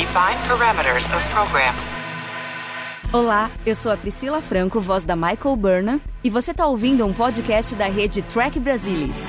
Define parameters of program. Olá, eu sou a Priscila Franco, voz da Michael Burnham, e você está ouvindo um podcast da rede Track Brasilis.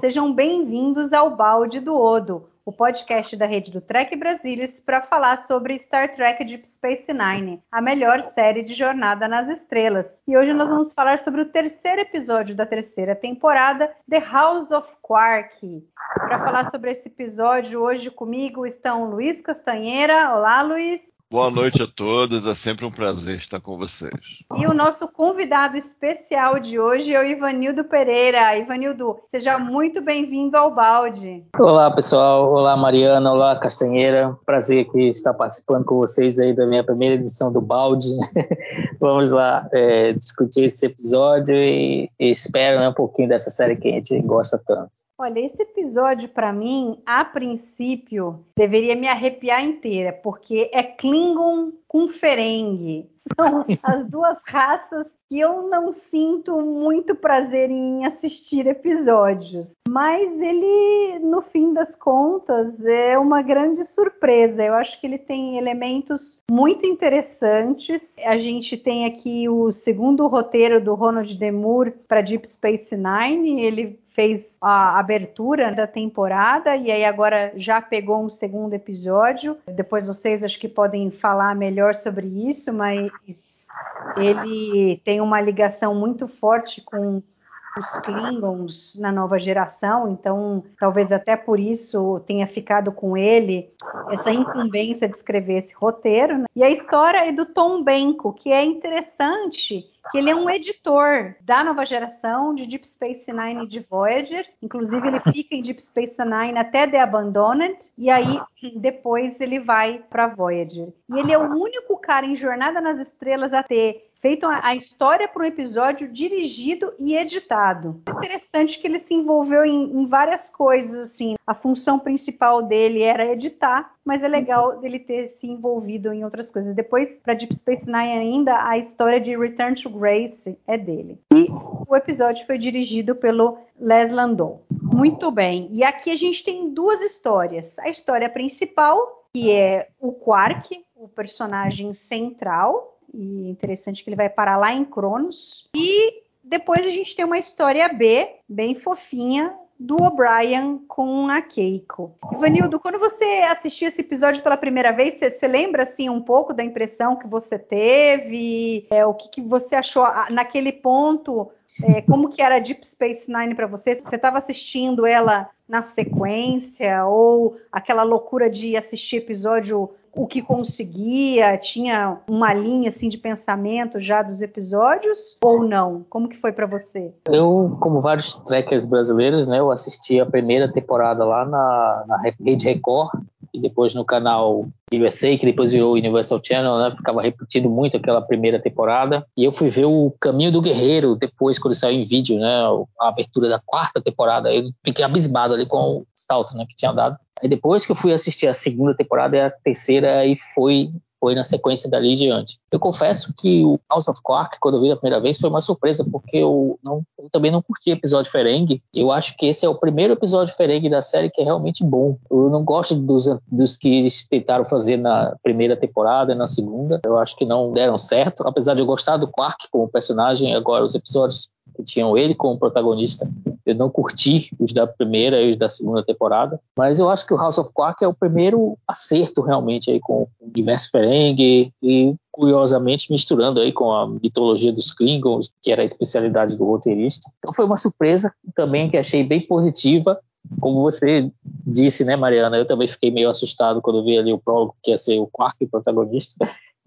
Sejam bem-vindos ao Balde do Odo, o podcast da rede do Trek Brasilis para falar sobre Star Trek Deep Space Nine, a melhor série de Jornada nas Estrelas. E hoje nós vamos falar sobre o terceiro episódio da terceira temporada, The House of Quark. Para falar sobre esse episódio, hoje comigo estão Luiz Castanheira. Olá, Luiz. Boa noite a todos, é sempre um prazer estar com vocês. E o nosso convidado especial de hoje é o Ivanildo Pereira. Ivanildo, seja muito bem-vindo ao Balde. Olá, pessoal. Olá, Mariana. Olá, Castanheira. Prazer aqui estar participando com vocês aí da minha primeira edição do Balde. Vamos lá é, discutir esse episódio e, e espero né, um pouquinho dessa série que a gente gosta tanto. Olha, esse episódio para mim, a princípio, deveria me arrepiar inteira, porque é Klingon com Ferengue. São as duas raças que eu não sinto muito prazer em assistir episódios. Mas ele, no fim das contas, é uma grande surpresa. Eu acho que ele tem elementos muito interessantes. A gente tem aqui o segundo roteiro do Ronald Demure para Deep Space Nine. Ele fez a abertura da temporada e aí agora já pegou um segundo episódio. Depois vocês acho que podem falar melhor sobre isso, mas ele tem uma ligação muito forte com os Klingons na nova geração, então talvez até por isso tenha ficado com ele essa incumbência de escrever esse roteiro. Né? E a história é do Tom Benko, que é interessante que ele é um editor da nova geração de Deep Space Nine e de Voyager. Inclusive, ele fica em Deep Space Nine até The Abandoned, e aí depois ele vai para Voyager. E ele é o único cara em Jornada nas Estrelas a ter feito a história para um episódio dirigido e editado. É interessante que ele se envolveu em, em, várias coisas, assim. A função principal dele era editar, mas é legal ele ter se envolvido em outras coisas. Depois, para Deep Space Nine ainda, a história de Return to Grace é dele. E o episódio foi dirigido pelo Les Landau. Muito bem. E aqui a gente tem duas histórias. A história principal, que é o Quark, o personagem central, e interessante que ele vai parar lá em Cronos. E depois a gente tem uma história B, bem fofinha, do O'Brien com a Keiko. Ivanildo, quando você assistiu esse episódio pela primeira vez, você, você lembra assim um pouco da impressão que você teve? É, o que, que, você achou naquele ponto? É, como que era Deep Space Nine para você? Você estava assistindo ela na sequência ou aquela loucura de assistir episódio o que conseguia, tinha uma linha assim de pensamento já dos episódios ou não? Como que foi para você? Eu, como vários trekkers brasileiros, né, eu assisti a primeira temporada lá na, na Rede Record e depois no canal USA, que depois virou Universal Channel, né? Ficava repetindo muito aquela primeira temporada. E eu fui ver o Caminho do Guerreiro depois, quando saiu em vídeo, né? A abertura da quarta temporada. Eu fiquei abismado ali com o salto, né? Que tinha dado. Aí depois que eu fui assistir a segunda temporada e a terceira, aí foi foi na sequência dali diante. Eu confesso que o House of Quark, quando eu vi a primeira vez, foi uma surpresa, porque eu, não, eu também não curti episódio Ferengue. Eu acho que esse é o primeiro episódio Ferengue da série que é realmente bom. Eu não gosto dos, dos que eles tentaram fazer na primeira temporada e na segunda. Eu acho que não deram certo. Apesar de eu gostar do Quark como personagem, agora os episódios que tinham ele como protagonista. Eu não curti os da primeira e os da segunda temporada, mas eu acho que o House of Quark é o primeiro acerto realmente aí com o universo Ferengue e curiosamente misturando aí com a mitologia dos Klingons, que era a especialidade do roteirista. Então foi uma surpresa também que achei bem positiva. Como você disse, né, Mariana, eu também fiquei meio assustado quando vi ali o prólogo que ia ser o Quark protagonista.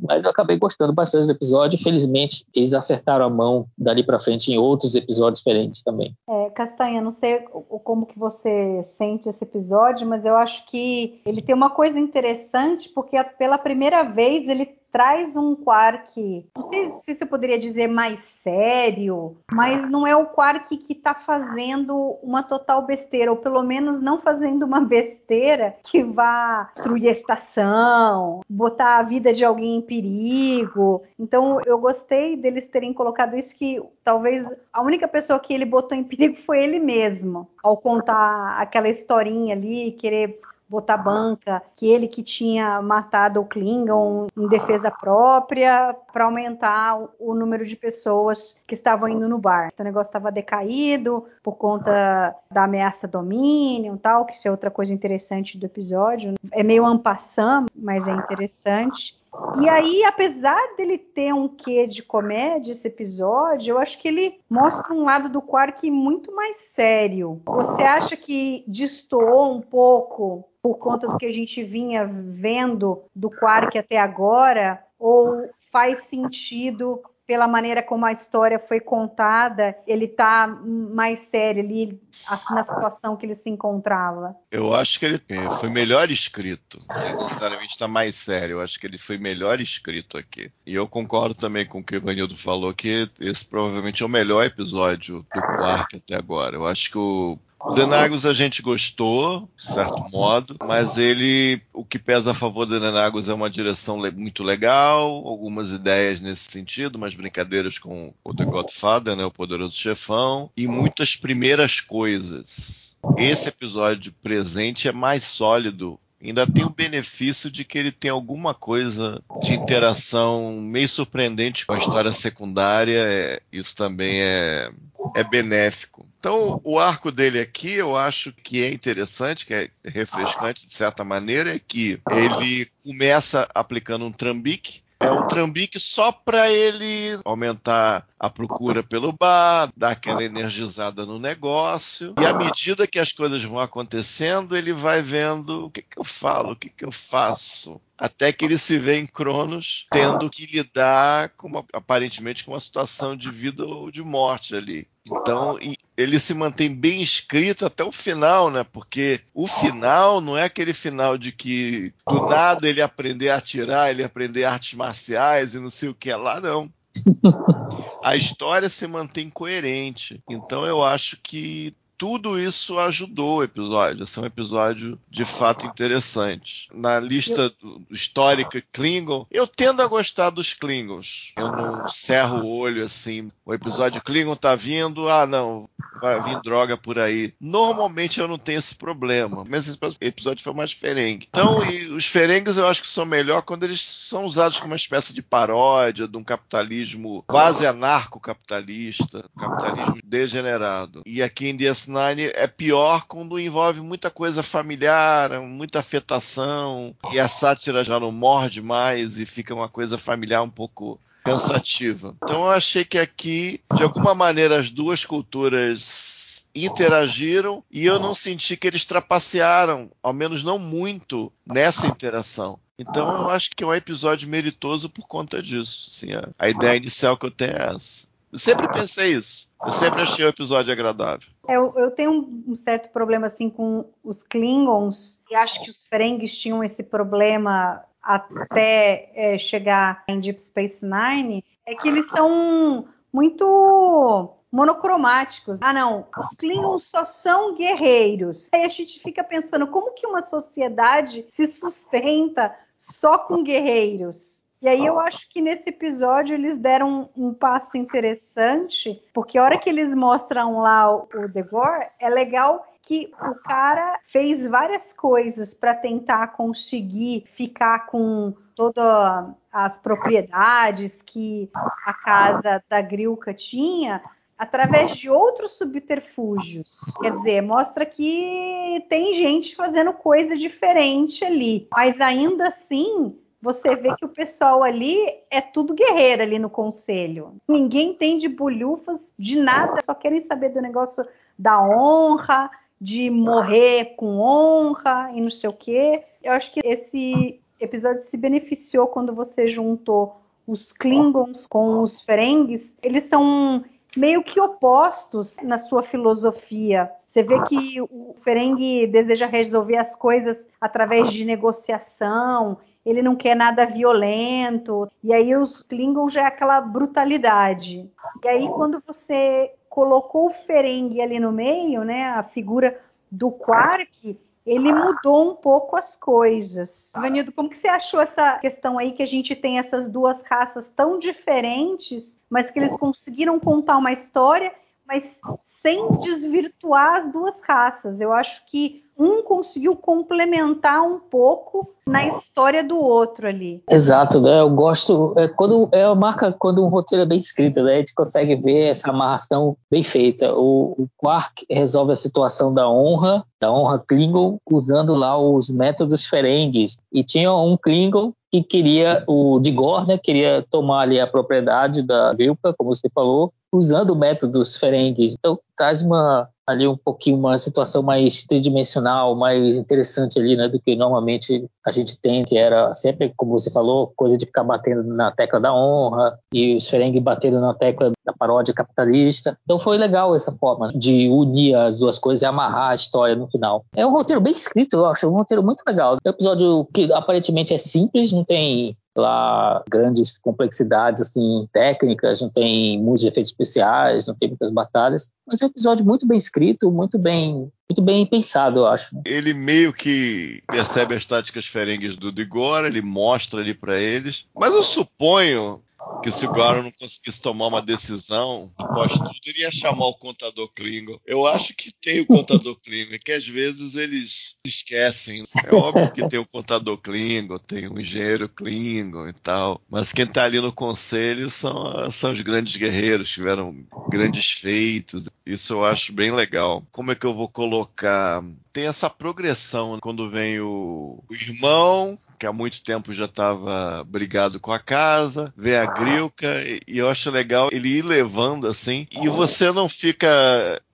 Mas eu acabei gostando bastante do episódio. Felizmente, eles acertaram a mão dali para frente em outros episódios diferentes também. É, Castanha, não sei como que você sente esse episódio, mas eu acho que ele tem uma coisa interessante, porque pela primeira vez ele traz um Quark, não sei se você poderia dizer mais sério, mas não é o Quark que está fazendo uma total besteira, ou pelo menos não fazendo uma besteira que vá destruir a estação, botar a vida de alguém em perigo. Então eu gostei deles terem colocado isso que talvez a única pessoa que ele botou em perigo foi ele mesmo, ao contar aquela historinha ali, querer botar banca, que ele que tinha matado o Klingon em defesa própria para aumentar o, número de pessoas que estavam indo no bar. Então, o negócio estava decaído por conta da ameaça domínio tal, que isso é outra coisa interessante do episódio. É meio ampassam, mas é interessante. E aí, apesar dele ter um quê de comédia, esse episódio, eu acho que ele mostra um lado do Quark muito mais sério. Você acha que destoou um pouco por conta do que a gente vinha vendo do Quark até agora? Ou faz sentido pela maneira como a história foi contada, ele tá mais sério ali na situação que ele se encontrava. Eu acho que ele foi melhor escrito. Não necessariamente está mais sério. Eu acho que ele foi melhor escrito aqui. E eu concordo também com o que o Vanildo falou, que esse provavelmente é o melhor episódio do Quark até agora. Eu acho que o o Denagos a gente gostou, de certo modo, mas ele, o que pesa a favor do Denagos é uma direção muito legal, algumas ideias nesse sentido, umas brincadeiras com o The Godfather, né, o Poderoso Chefão, e muitas primeiras coisas. Esse episódio presente é mais sólido ainda tem o benefício de que ele tem alguma coisa de interação meio surpreendente com a história secundária. É, isso também é, é benéfico. Então, o arco dele aqui, eu acho que é interessante, que é refrescante de certa maneira, é que ele começa aplicando um trambique é um trambique só para ele aumentar a procura pelo bar, dar aquela energizada no negócio. E à medida que as coisas vão acontecendo, ele vai vendo o que, que eu falo, o que, que eu faço. Até que ele se vê em Cronos tendo que lidar com uma, aparentemente com uma situação de vida ou de morte ali. Então, ele se mantém bem escrito até o final, né? Porque o final não é aquele final de que do nada ele aprender a atirar, ele aprender artes marciais e não sei o que lá, não. A história se mantém coerente. Então eu acho que tudo isso ajudou o episódio. Esse é um episódio de fato interessante. Na lista histórica Klingon, eu tendo a gostar dos Klingons. Eu não cerro o olho assim. O episódio Klingon tá vindo, ah não, vai vir droga por aí. Normalmente eu não tenho esse problema, mas esse episódio foi mais ferengue. Então, os ferengues eu acho que são melhor quando eles são usados como uma espécie de paródia de um capitalismo quase anarcocapitalista, capitalismo degenerado. E aqui em DS9 é pior quando envolve muita coisa familiar, muita afetação, e a sátira já não morde mais e fica uma coisa familiar um pouco cansativa. Então eu achei que aqui, de alguma maneira, as duas culturas interagiram e eu não senti que eles trapacearam, ao menos não muito, nessa interação. Então eu acho que é um episódio meritoso por conta disso. Assim, a, a ideia inicial que eu tenho é essa. Eu sempre pensei isso. Eu sempre achei o episódio agradável. É, eu, eu tenho um, certo problema assim com os Klingons e acho que os Ferengis tinham esse problema até é, chegar em Deep Space Nine é que eles são muito monocromáticos. Ah, não, os Klingons só são guerreiros. Aí a gente fica pensando como que uma sociedade se sustenta só com guerreiros. E aí eu acho que nesse episódio eles deram um, um passo interessante, porque a hora que eles mostram lá o, o Degor, é legal que o cara fez várias coisas para tentar conseguir ficar com todas as propriedades que a casa da Grilka tinha através de outros subterfúgios. Quer dizer, mostra que tem gente fazendo coisa diferente ali, mas ainda assim você vê que o pessoal ali é tudo guerreiro ali no conselho. Ninguém tem de bolhufas de nada, só querem saber do negócio da honra, de morrer com honra e não sei o quê. Eu acho que esse episódio se beneficiou quando você juntou os Klingons com os Ferengues. Eles são meio que opostos na sua filosofia. Você vê que o Ferengue deseja resolver as coisas através de negociação, ele não quer nada violento, e aí os Klingons já é aquela brutalidade. E aí quando você colocou o Ferengue ali no meio, né, a figura do Quark, ele mudou um pouco as coisas. Vanildo, como que você achou essa questão aí que a gente tem essas duas raças tão diferentes, mas que eles conseguiram contar uma história, mas sem desvirtuar as duas raças? Eu acho que um conseguiu complementar um pouco na história do outro ali. Exato, né? Eu gosto é, quando é a marca quando um roteiro é bem escrito, né? A gente consegue ver essa amarração bem feita. O, o Quark resolve a situação da honra, da honra Klingon, usando lá os métodos Ferengues. E tinha um Klingon que queria o Digor, né? Queria tomar ali a propriedade da Vilpa, como você falou, usando métodos Ferengues. Então traz uma ali um pouquinho uma situação mais tridimensional, mais interessante ali, né, do que normalmente a gente tem, que era sempre, como você falou, coisa de ficar batendo na tecla da honra e os Ferengi batendo na tecla da paródia capitalista. Então foi legal essa forma de unir as duas coisas e amarrar a história no final. É um roteiro bem escrito, eu acho, um roteiro muito legal. É um episódio que aparentemente é simples, não tem lá grandes complexidades assim técnicas, não tem muitos efeitos especiais, não tem muitas batalhas, mas é um episódio muito bem escrito, muito bem muito bem pensado, eu acho. Ele meio que percebe as táticas ferengues do Digor, ele mostra ali para eles, mas eu suponho que se o Goron não conseguisse tomar uma decisão, após tudo, ele ia chamar o contador Klingon. Eu acho que tem o contador Klingon, que às vezes eles esquecem. É óbvio que tem o contador Klingon, tem o engenheiro Klingon e tal, mas quem está ali no conselho são, são os grandes guerreiros, tiveram grandes feitos. Isso eu acho bem legal. Como é que eu vou colocar? Tem essa progressão quando vem o, o irmão que há muito tempo já estava brigado com a casa, vem a Grilka, e eu acho legal ele ir levando assim, e você não fica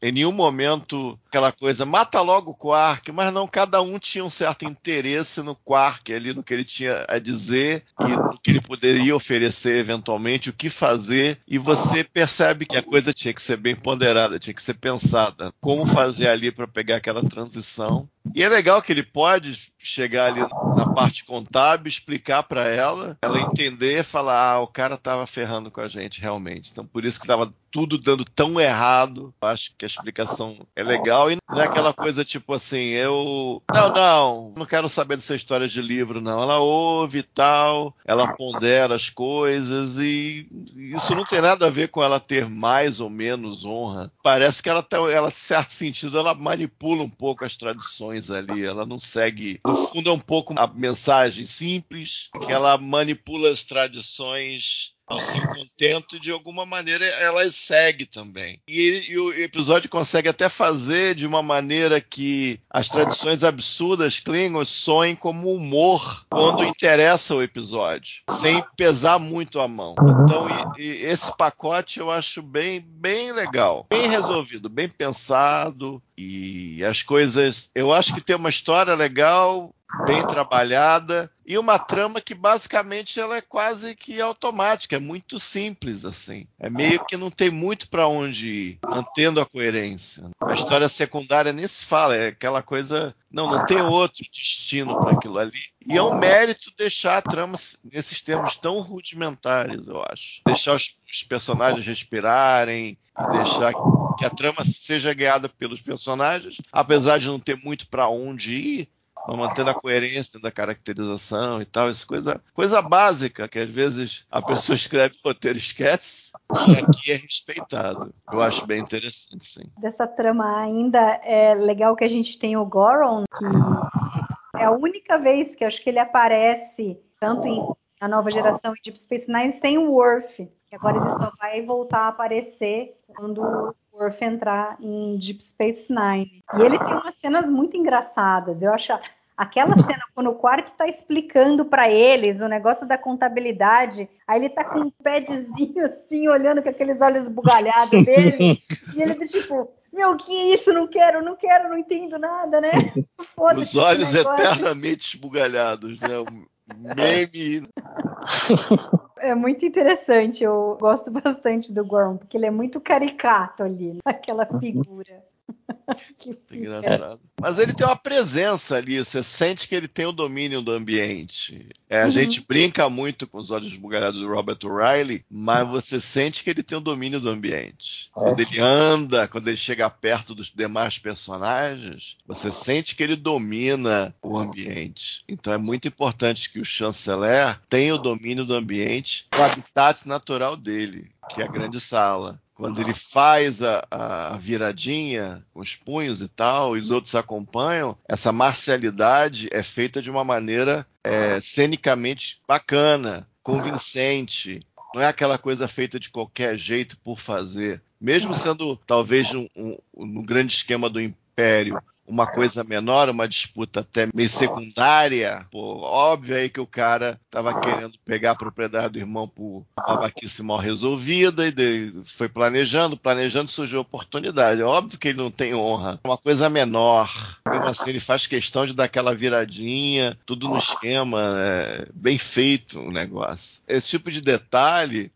em nenhum momento aquela coisa, mata logo o Quark, mas não, cada um tinha um certo interesse no Quark, ali no que ele tinha a dizer e no que ele poderia oferecer eventualmente, o que fazer, e você percebe que a coisa tinha que ser bem ponderada, tinha que ser pensada, como fazer ali para pegar aquela transição. E é legal que ele pode chegar ali na parte contábil, explicar para ela, ela entender falar: ah, o cara tava ferrando com a gente realmente. Então por isso que tava tudo dando tão errado. Acho que a explicação é legal e não é aquela coisa tipo assim, eu não, não, não quero saber dessa história de livro não. Ela ouve e tal, ela pondera as coisas e isso não tem nada a ver com ela ter mais ou menos honra. Parece que ela tá, ela certo sentido ela manipula um pouco as tradições ali, ela não segue, no fundo é um pouco a mensagem simples, que ela manipula as tradições não se contento de alguma maneira elas segue também. E, e, o episódio consegue até fazer de uma maneira que as tradições absurdas Klingons soem como humor quando interessa o episódio, sem pesar muito a mão. Então e, e esse pacote eu acho bem, bem legal, bem resolvido, bem pensado e as coisas. Eu acho que tem uma história legal, bem trabalhada e uma trama que basicamente ela é quase que automática, é muito simples assim. É meio que não tem muito para onde ir, mantendo a coerência. A história secundária nem se fala, é aquela coisa, não, não tem outro destino para aquilo ali. E é um mérito deixar a trama nesses termos tão rudimentares, eu acho. Deixar os, os personagens respirarem e deixar que a trama seja guiada pelos personagens, apesar de não ter muito para onde ir, mantendo a coerência da caracterização e tal, isso coisa, coisa básica que às vezes a pessoa escreve o roteiro esquece, e aqui é respeitado. Eu acho bem interessante, sim. Dessa trama ainda é legal que a gente tem o Goron, que é a única vez que acho que ele aparece tanto em, na nova geração de Deep Space Nine sem o Worf, que agora ele só vai voltar a aparecer quando Worf entrar em Deep Space Nine. E ele tem umas cenas muito engraçadas. Eu acho Aquela cena quando o Quark está explicando para eles o negócio da contabilidade, aí ele tá com um padzinho assim, olhando com aqueles olhos bugalhados dele, e ele tá tipo, meu, que isso? Não quero, não quero, não entendo nada, né? Os olhos eternamente esbugalhados, né? meme. É muito interessante, eu gosto bastante do Gorm, porque ele é muito caricato ali, aquela figura. Engraçado. Mas ele tem uma presença ali, você sente que ele tem o domínio do ambiente. É, a uhum. gente brinca muito com os olhos bugalhados do Robert Riley, mas você sente que ele tem o domínio do ambiente. É. Quando ele anda, quando ele chega perto dos demais personagens, você sente que ele domina o ambiente. Então é muito importante que o chanceler tenha o domínio do ambiente, o habitat natural dele, que é a grande sala quando ele faz a, a, viradinha com os punhos e tal, e os outros acompanham, essa marcialidade é feita de uma maneira é, cenicamente bacana, convincente. Não é aquela coisa feita de qualquer jeito por fazer. Mesmo sendo talvez um, um, no grande esquema do Império uma coisa menor, uma disputa até meio secundária, pô, óbvio aí que o cara tava querendo pegar a propriedade do irmão por uma mal resolvida e de, foi planejando, planejando surgiu a oportunidade. É óbvio que ele não tem honra. Uma coisa menor. Mesmo assim, ele faz questão de dar aquela viradinha, tudo no esquema, é, bem feito o negócio. Esse tipo de detalhe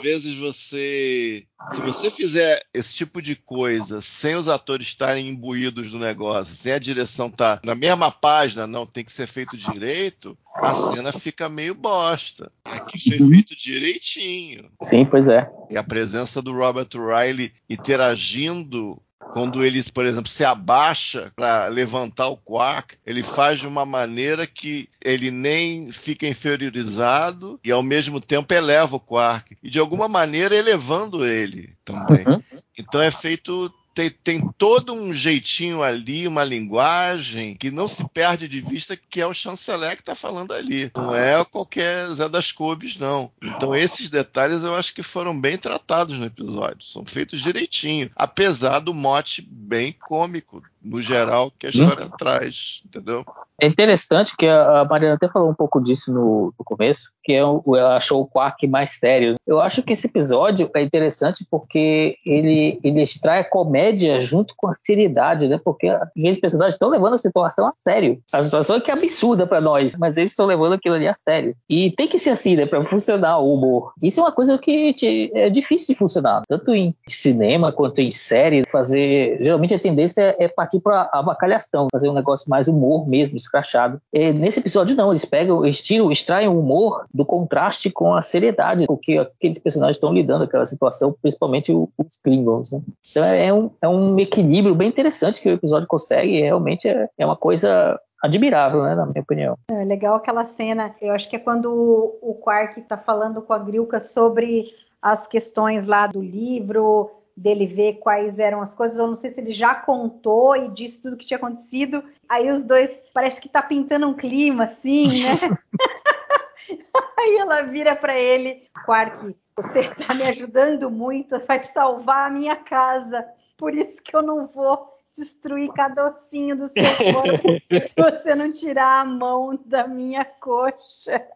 vezes você, se você fizer esse tipo de coisa sem os atores estarem imbuídos do negócio, sem a direção estar tá na mesma página, não tem que ser feito direito, a cena fica meio bosta. Aqui foi uhum. feito direitinho. Sim, pois é. E a presença do Robert Riley interagindo quando ele, por exemplo, se abaixa para levantar o quark, ele faz de uma maneira que ele nem fica inferiorizado e ao mesmo tempo eleva o quark. E de alguma maneira elevando ele também. Uhum. Então é feito tem, tem, todo um jeitinho ali, uma linguagem que não se perde de vista que é o chanceler que está falando ali. Não é qualquer Zé das Couves, não. Então esses detalhes eu acho que foram bem tratados no episódio. São feitos direitinho. Apesar do mote bem cômico, no geral, que a história hum. traz, entendeu? É interessante que a Mariana até falou um pouco disso no, no começo, que é ela achou o Quark mais sério. Eu acho que esse episódio é interessante porque ele, ele extrai a comédia junto com a seriedade, né? Porque aqueles personagens estão levando a situação a sério. A situação é que é absurda para nós, mas eles estão levando aquilo ali a sério. E tem que ser assim, né? Para funcionar o humor. Isso é uma coisa que te, é difícil de funcionar, tanto em cinema quanto em série. Fazer. Geralmente a tendência é, é partir para avacalhação, fazer um negócio mais humor mesmo, escrachado. E nesse episódio, não, eles pegam, eles tiram, extraem o humor do contraste com a seriedade com que aqueles personagens estão lidando aquela situação, principalmente os Klingons. Né? Então é, é um, é um equilíbrio bem interessante que o episódio consegue, e realmente é, é uma coisa admirável, né, na minha opinião. É legal aquela cena, eu acho que é quando o Quark está falando com a Grilka sobre as questões lá do livro, dele ver quais eram as coisas. Eu não sei se ele já contou e disse tudo o que tinha acontecido. Aí os dois parece que tá pintando um clima assim, né? Aí ela vira para ele, Quark, você tá me ajudando muito, vai salvar a minha casa. Por isso que eu não vou destruir cada ossinho do seu corpo se você não tirar a mão da minha coxa.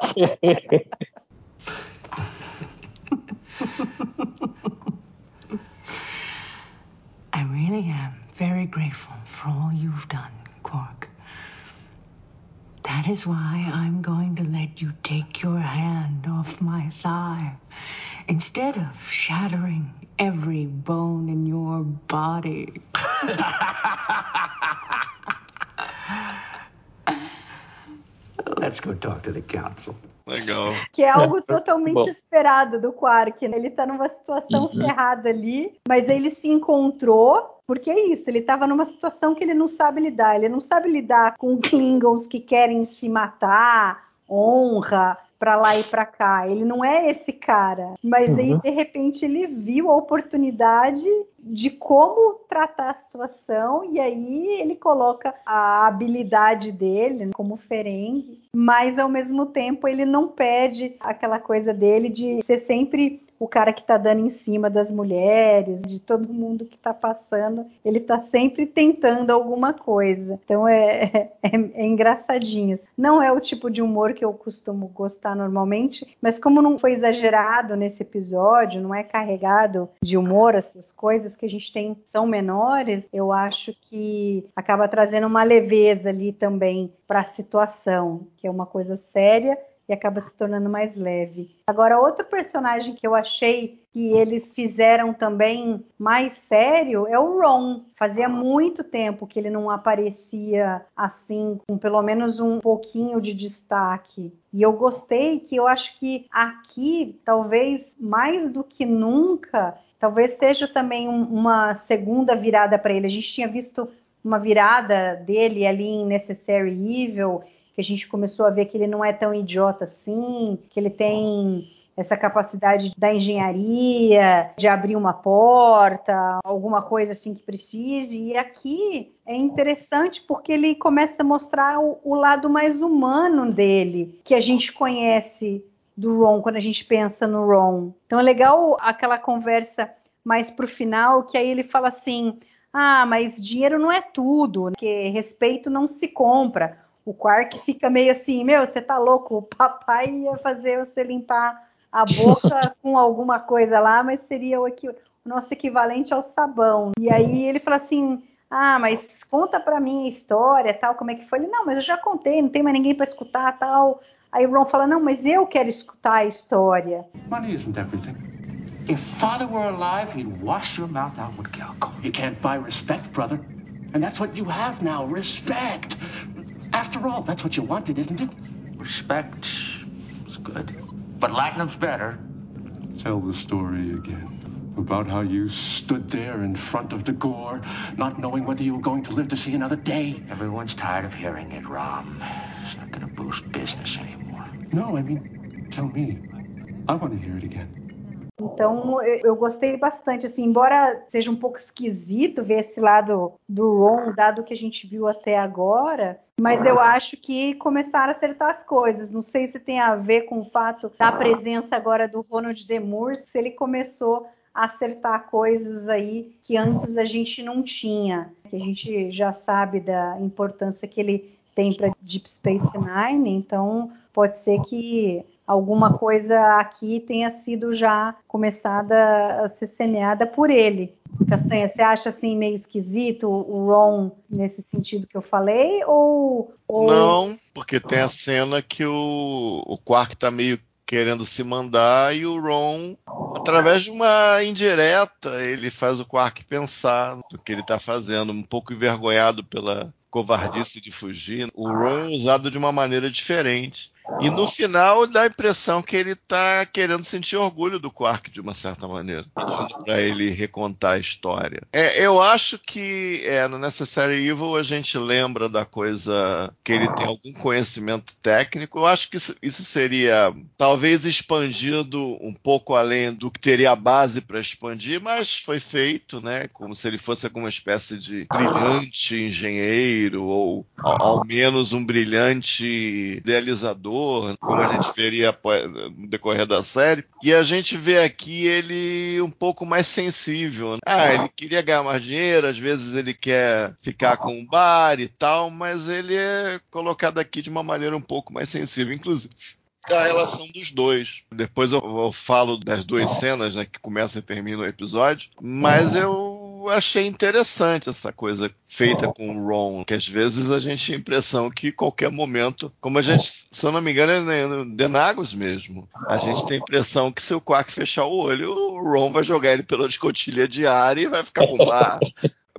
really am very grateful for all you've done, Quark. That is why I'm going to let you take your hand off my thigh instead of shattering every bone in your body. Let's go talk to the council. Legal. Que é algo totalmente esperado do Quark. Né? Ele tá numa situação uhum. ferrada ali, mas ele se encontrou. Porque é isso, ele estava numa situação que ele não sabe lidar. Ele não sabe lidar com Klingons que querem se matar, honra, para lá e para cá. Ele não é esse cara. Mas uhum. aí, de repente, ele viu a oportunidade de como tratar a situação e aí ele coloca a habilidade dele como Ferengue, mas ao mesmo tempo ele não perde aquela coisa dele de ser sempre o cara que está dando em cima das mulheres, de todo mundo que está passando, ele está sempre tentando alguma coisa. Então é, é, é, engraçadinho. Não é o tipo de humor que eu costumo gostar normalmente, mas como não foi exagerado nesse episódio, não é carregado de humor, essas coisas que a gente tem são menores, eu acho que acaba trazendo uma leveza ali também para a situação, que é uma coisa séria e acaba se tornando mais leve. Agora, outro personagem que eu achei que eles fizeram também mais sério é o Ron. Fazia muito tempo que ele não aparecia assim, com pelo menos um pouquinho de destaque. E eu gostei que eu acho que aqui, talvez mais do que nunca, talvez seja também um, uma segunda virada para ele. A gente tinha visto uma virada dele ali em Necessary Evil que a gente começou a ver que ele não é tão idiota assim, que ele tem essa capacidade da engenharia, de abrir uma porta, alguma coisa assim que precise. E aqui é interessante porque ele começa a mostrar o, o lado mais humano dele, que a gente conhece do Ron quando a gente pensa no Ron. Então é legal aquela conversa mais pro final, que aí ele fala assim: ah, mas dinheiro não é tudo, né? porque respeito não se compra o Quark fica meio assim, meu, você tá louco? O papai ia fazer você limpar a boca com alguma coisa lá, mas seria o, o nosso equivalente ao sabão. E aí ele fala assim, ah, mas conta pra mim a história, tal, como é que foi? Ele, não, mas eu já contei, não tem mais ninguém para escutar, tal. Aí o Ron fala, não, mas eu quero escutar a história. Money isn't everything. If father were alive, he'd wash your mouth out with Calco. You can't buy respect, brother. And that's what you have now, respect. After all, that's what you wanted, isn't it? Respect is good. But Latinum's better. Tell the story again. About how you stood there in front of Dagor, not knowing whether you were going to live to see another day. Everyone's tired of hearing it, Rom. It's not going to boost business anymore. No, I mean, tell me. I want to hear it again. Então eu gostei bastante, assim, embora seja um pouco esquisito ver esse lado do Ron, dado que a gente viu até agora, mas eu acho que começaram a acertar as coisas. Não sei se tem a ver com o fato da presença agora do Ronald Demur, se ele começou a acertar coisas aí que antes a gente não tinha, que a gente já sabe da importância que ele tem para Deep Space Nine, então pode ser que alguma coisa aqui tenha sido já começada a ser semeada por ele. Castanha, você acha assim meio esquisito o Ron nesse sentido que eu falei? Ou, ou... Não, porque tem a cena que o, o Quark tá meio querendo se mandar e o Ron, através de uma indireta, ele faz o Quark pensar no que ele está fazendo, um pouco envergonhado pela covardice de fugir. O Ron é usado de uma maneira diferente. E no final dá a impressão que ele está querendo sentir orgulho do Quark de uma certa maneira, para ele recontar a história. É, eu acho que é, no Necessary Evil a gente lembra da coisa que ele tem algum conhecimento técnico. Eu acho que isso, isso seria talvez expandido um pouco além do que teria a base para expandir, mas foi feito, né? Como se ele fosse alguma espécie de brilhante engenheiro ou ao, ao menos um brilhante idealizador como a gente veria no decorrer da série. E a gente vê aqui ele um pouco mais sensível. Né? Ah, ele queria ganhar mais dinheiro, às vezes ele quer ficar com um bar e tal, mas ele é colocado aqui de uma maneira um pouco mais sensível, inclusive a relação dos dois. Depois eu, eu falo das duas cenas né, que começam e terminam o episódio, mas eu achei interessante essa coisa feita com o Ron, que às vezes a gente tem a impressão que qualquer momento, como a gente, se eu não me engano, é Denagos mesmo, a gente tem a impressão que se o Quark fechar o olho, o Ron vai jogar ele pela escotilha de ar e vai ficar com bar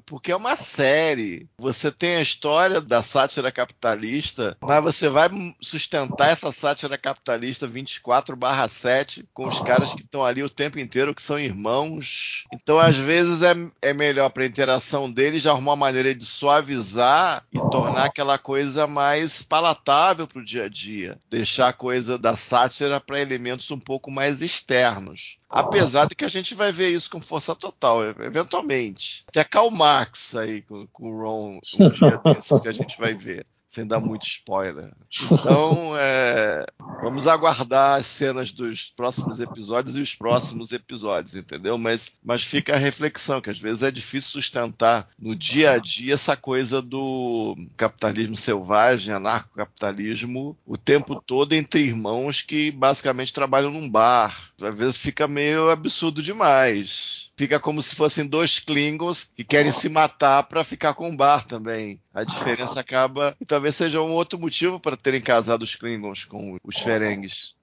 porque é uma série. Você tem a história da sátira capitalista, mas você vai sustentar essa sátira capitalista 24/7 com os caras que estão ali o tempo inteiro, que são irmãos. Então, às vezes, é, é melhor para a interação deles arrumar uma maneira de suavizar e tornar aquela coisa mais palatável para o dia a dia. Deixar a coisa da sátira para elementos um pouco mais externos. Apesar de que a gente vai ver isso com força total, eventualmente. Até Karl Marx aí com, com o Ron um dia desses que a gente vai ver. Sem dar muito spoiler. Então, é, vamos aguardar as cenas dos próximos episódios e os próximos episódios, entendeu? Mas, mas fica a reflexão, que às vezes é difícil sustentar no dia a dia essa coisa do capitalismo selvagem, anarcocapitalismo, o tempo todo entre irmãos que basicamente trabalham num bar. Às vezes fica meio absurdo demais fica como se fossem dois Klingons que querem se matar para ficar com o bar também. A diferença acaba. E talvez seja um outro motivo para terem casado os Klingons com os Ferengues.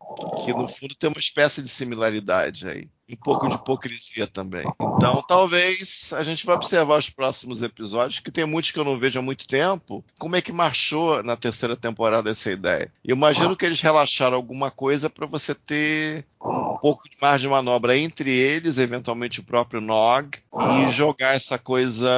Que no fundo tem uma espécie de similaridade aí um pouco de hipocrisia também. Então, talvez a gente vai observar os próximos episódios, que tem muitos que eu não vejo há muito tempo, como é que marchou na terceira temporada essa ideia. Eu imagino que eles relaxaram alguma coisa para você ter um pouco de de manobra entre eles, eventualmente o próprio Nog, e jogar essa coisa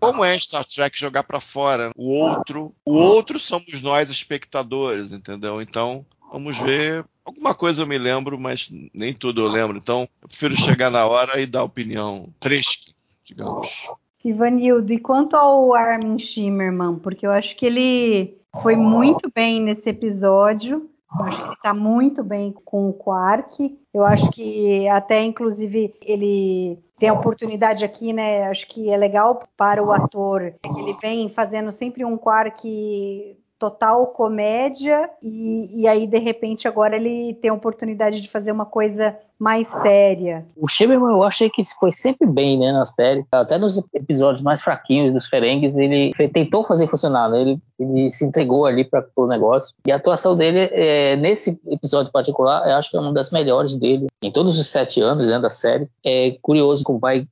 como é Star Trek jogar para fora. O outro, o outro somos nós espectadores, entendeu? Então, vamos ver Alguma coisa eu me lembro, mas nem tudo eu lembro. Então, eu prefiro chegar na hora e dar opinião fresca, digamos. Ivanildo, e quanto ao Armin Shimmerman? Porque eu acho que ele foi muito bem nesse episódio. Eu acho que está muito bem com o Quark. Eu acho que até, inclusive, ele tem a oportunidade aqui, né? Acho que é legal para o ator ele vem fazendo sempre um Quark total comédia e, e aí de repente agora ele tem a oportunidade de fazer uma coisa mais séria. O Sheberman eu achei que foi sempre bem, né, na série. Até nos episódios mais fraquinhos dos Ferengues, ele tentou fazer funcionar, né? Ele, ele se entregou ali para o negócio. E a atuação dele, é, nesse episódio particular, eu acho que é uma das melhores dele em todos os sete anos né, da série. É curioso como vai,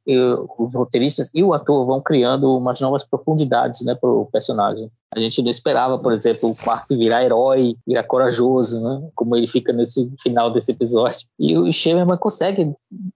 os roteiristas e o ator vão criando umas novas profundidades né, para o personagem. A gente não esperava, por exemplo, o Quark virar herói, virar corajoso, né? Como ele fica nesse final desse episódio. E o Shemerman consegue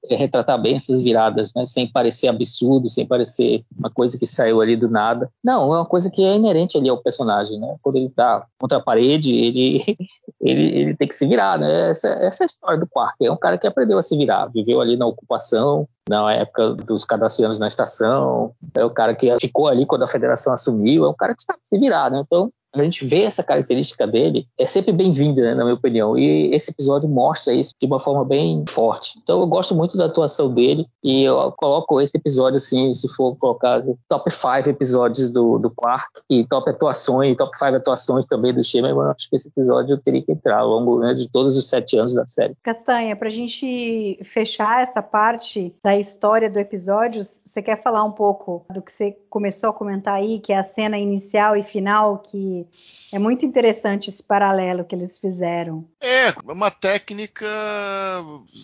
é, retratar bem essas viradas, né? Sem parecer absurdo, sem parecer uma coisa que saiu ali do nada. Não, é uma coisa que é inerente ali ao personagem, né? Quando ele tá contra a parede, ele, ele, ele tem que se virar, né? Essa, essa é a história do Quark. É um cara que aprendeu a se virar, viveu ali na ocupação, na época dos cadastrianos na estação, é o cara que ficou ali quando a federação assumiu, é um cara que sabe se virar, né? Então, a gente vê essa característica dele, é sempre bem-vinda, né, na minha opinião. E esse episódio mostra isso de uma forma bem forte. Então eu gosto muito da atuação dele e eu coloco esse episódio, assim, se for colocar top 5 episódios do, do Quark e top atuações, top 5 atuações também do Shema, eu acho que esse episódio teria que entrar ao longo né, de todos os sete anos da série. Castanha, pra gente fechar essa parte da história do episódio, você quer falar um pouco do que você começou a comentar aí, que é a cena inicial e final, que é muito interessante esse paralelo que eles fizeram. É, uma técnica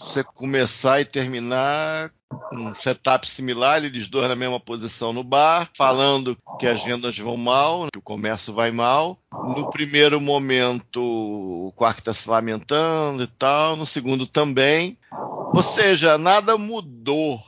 você começar e terminar um setup similar, eles dois na mesma posição no bar, falando que as vendas vão mal, que o comércio vai mal. No primeiro momento, o quarto está se lamentando e tal, no segundo também. Ou seja, nada mudou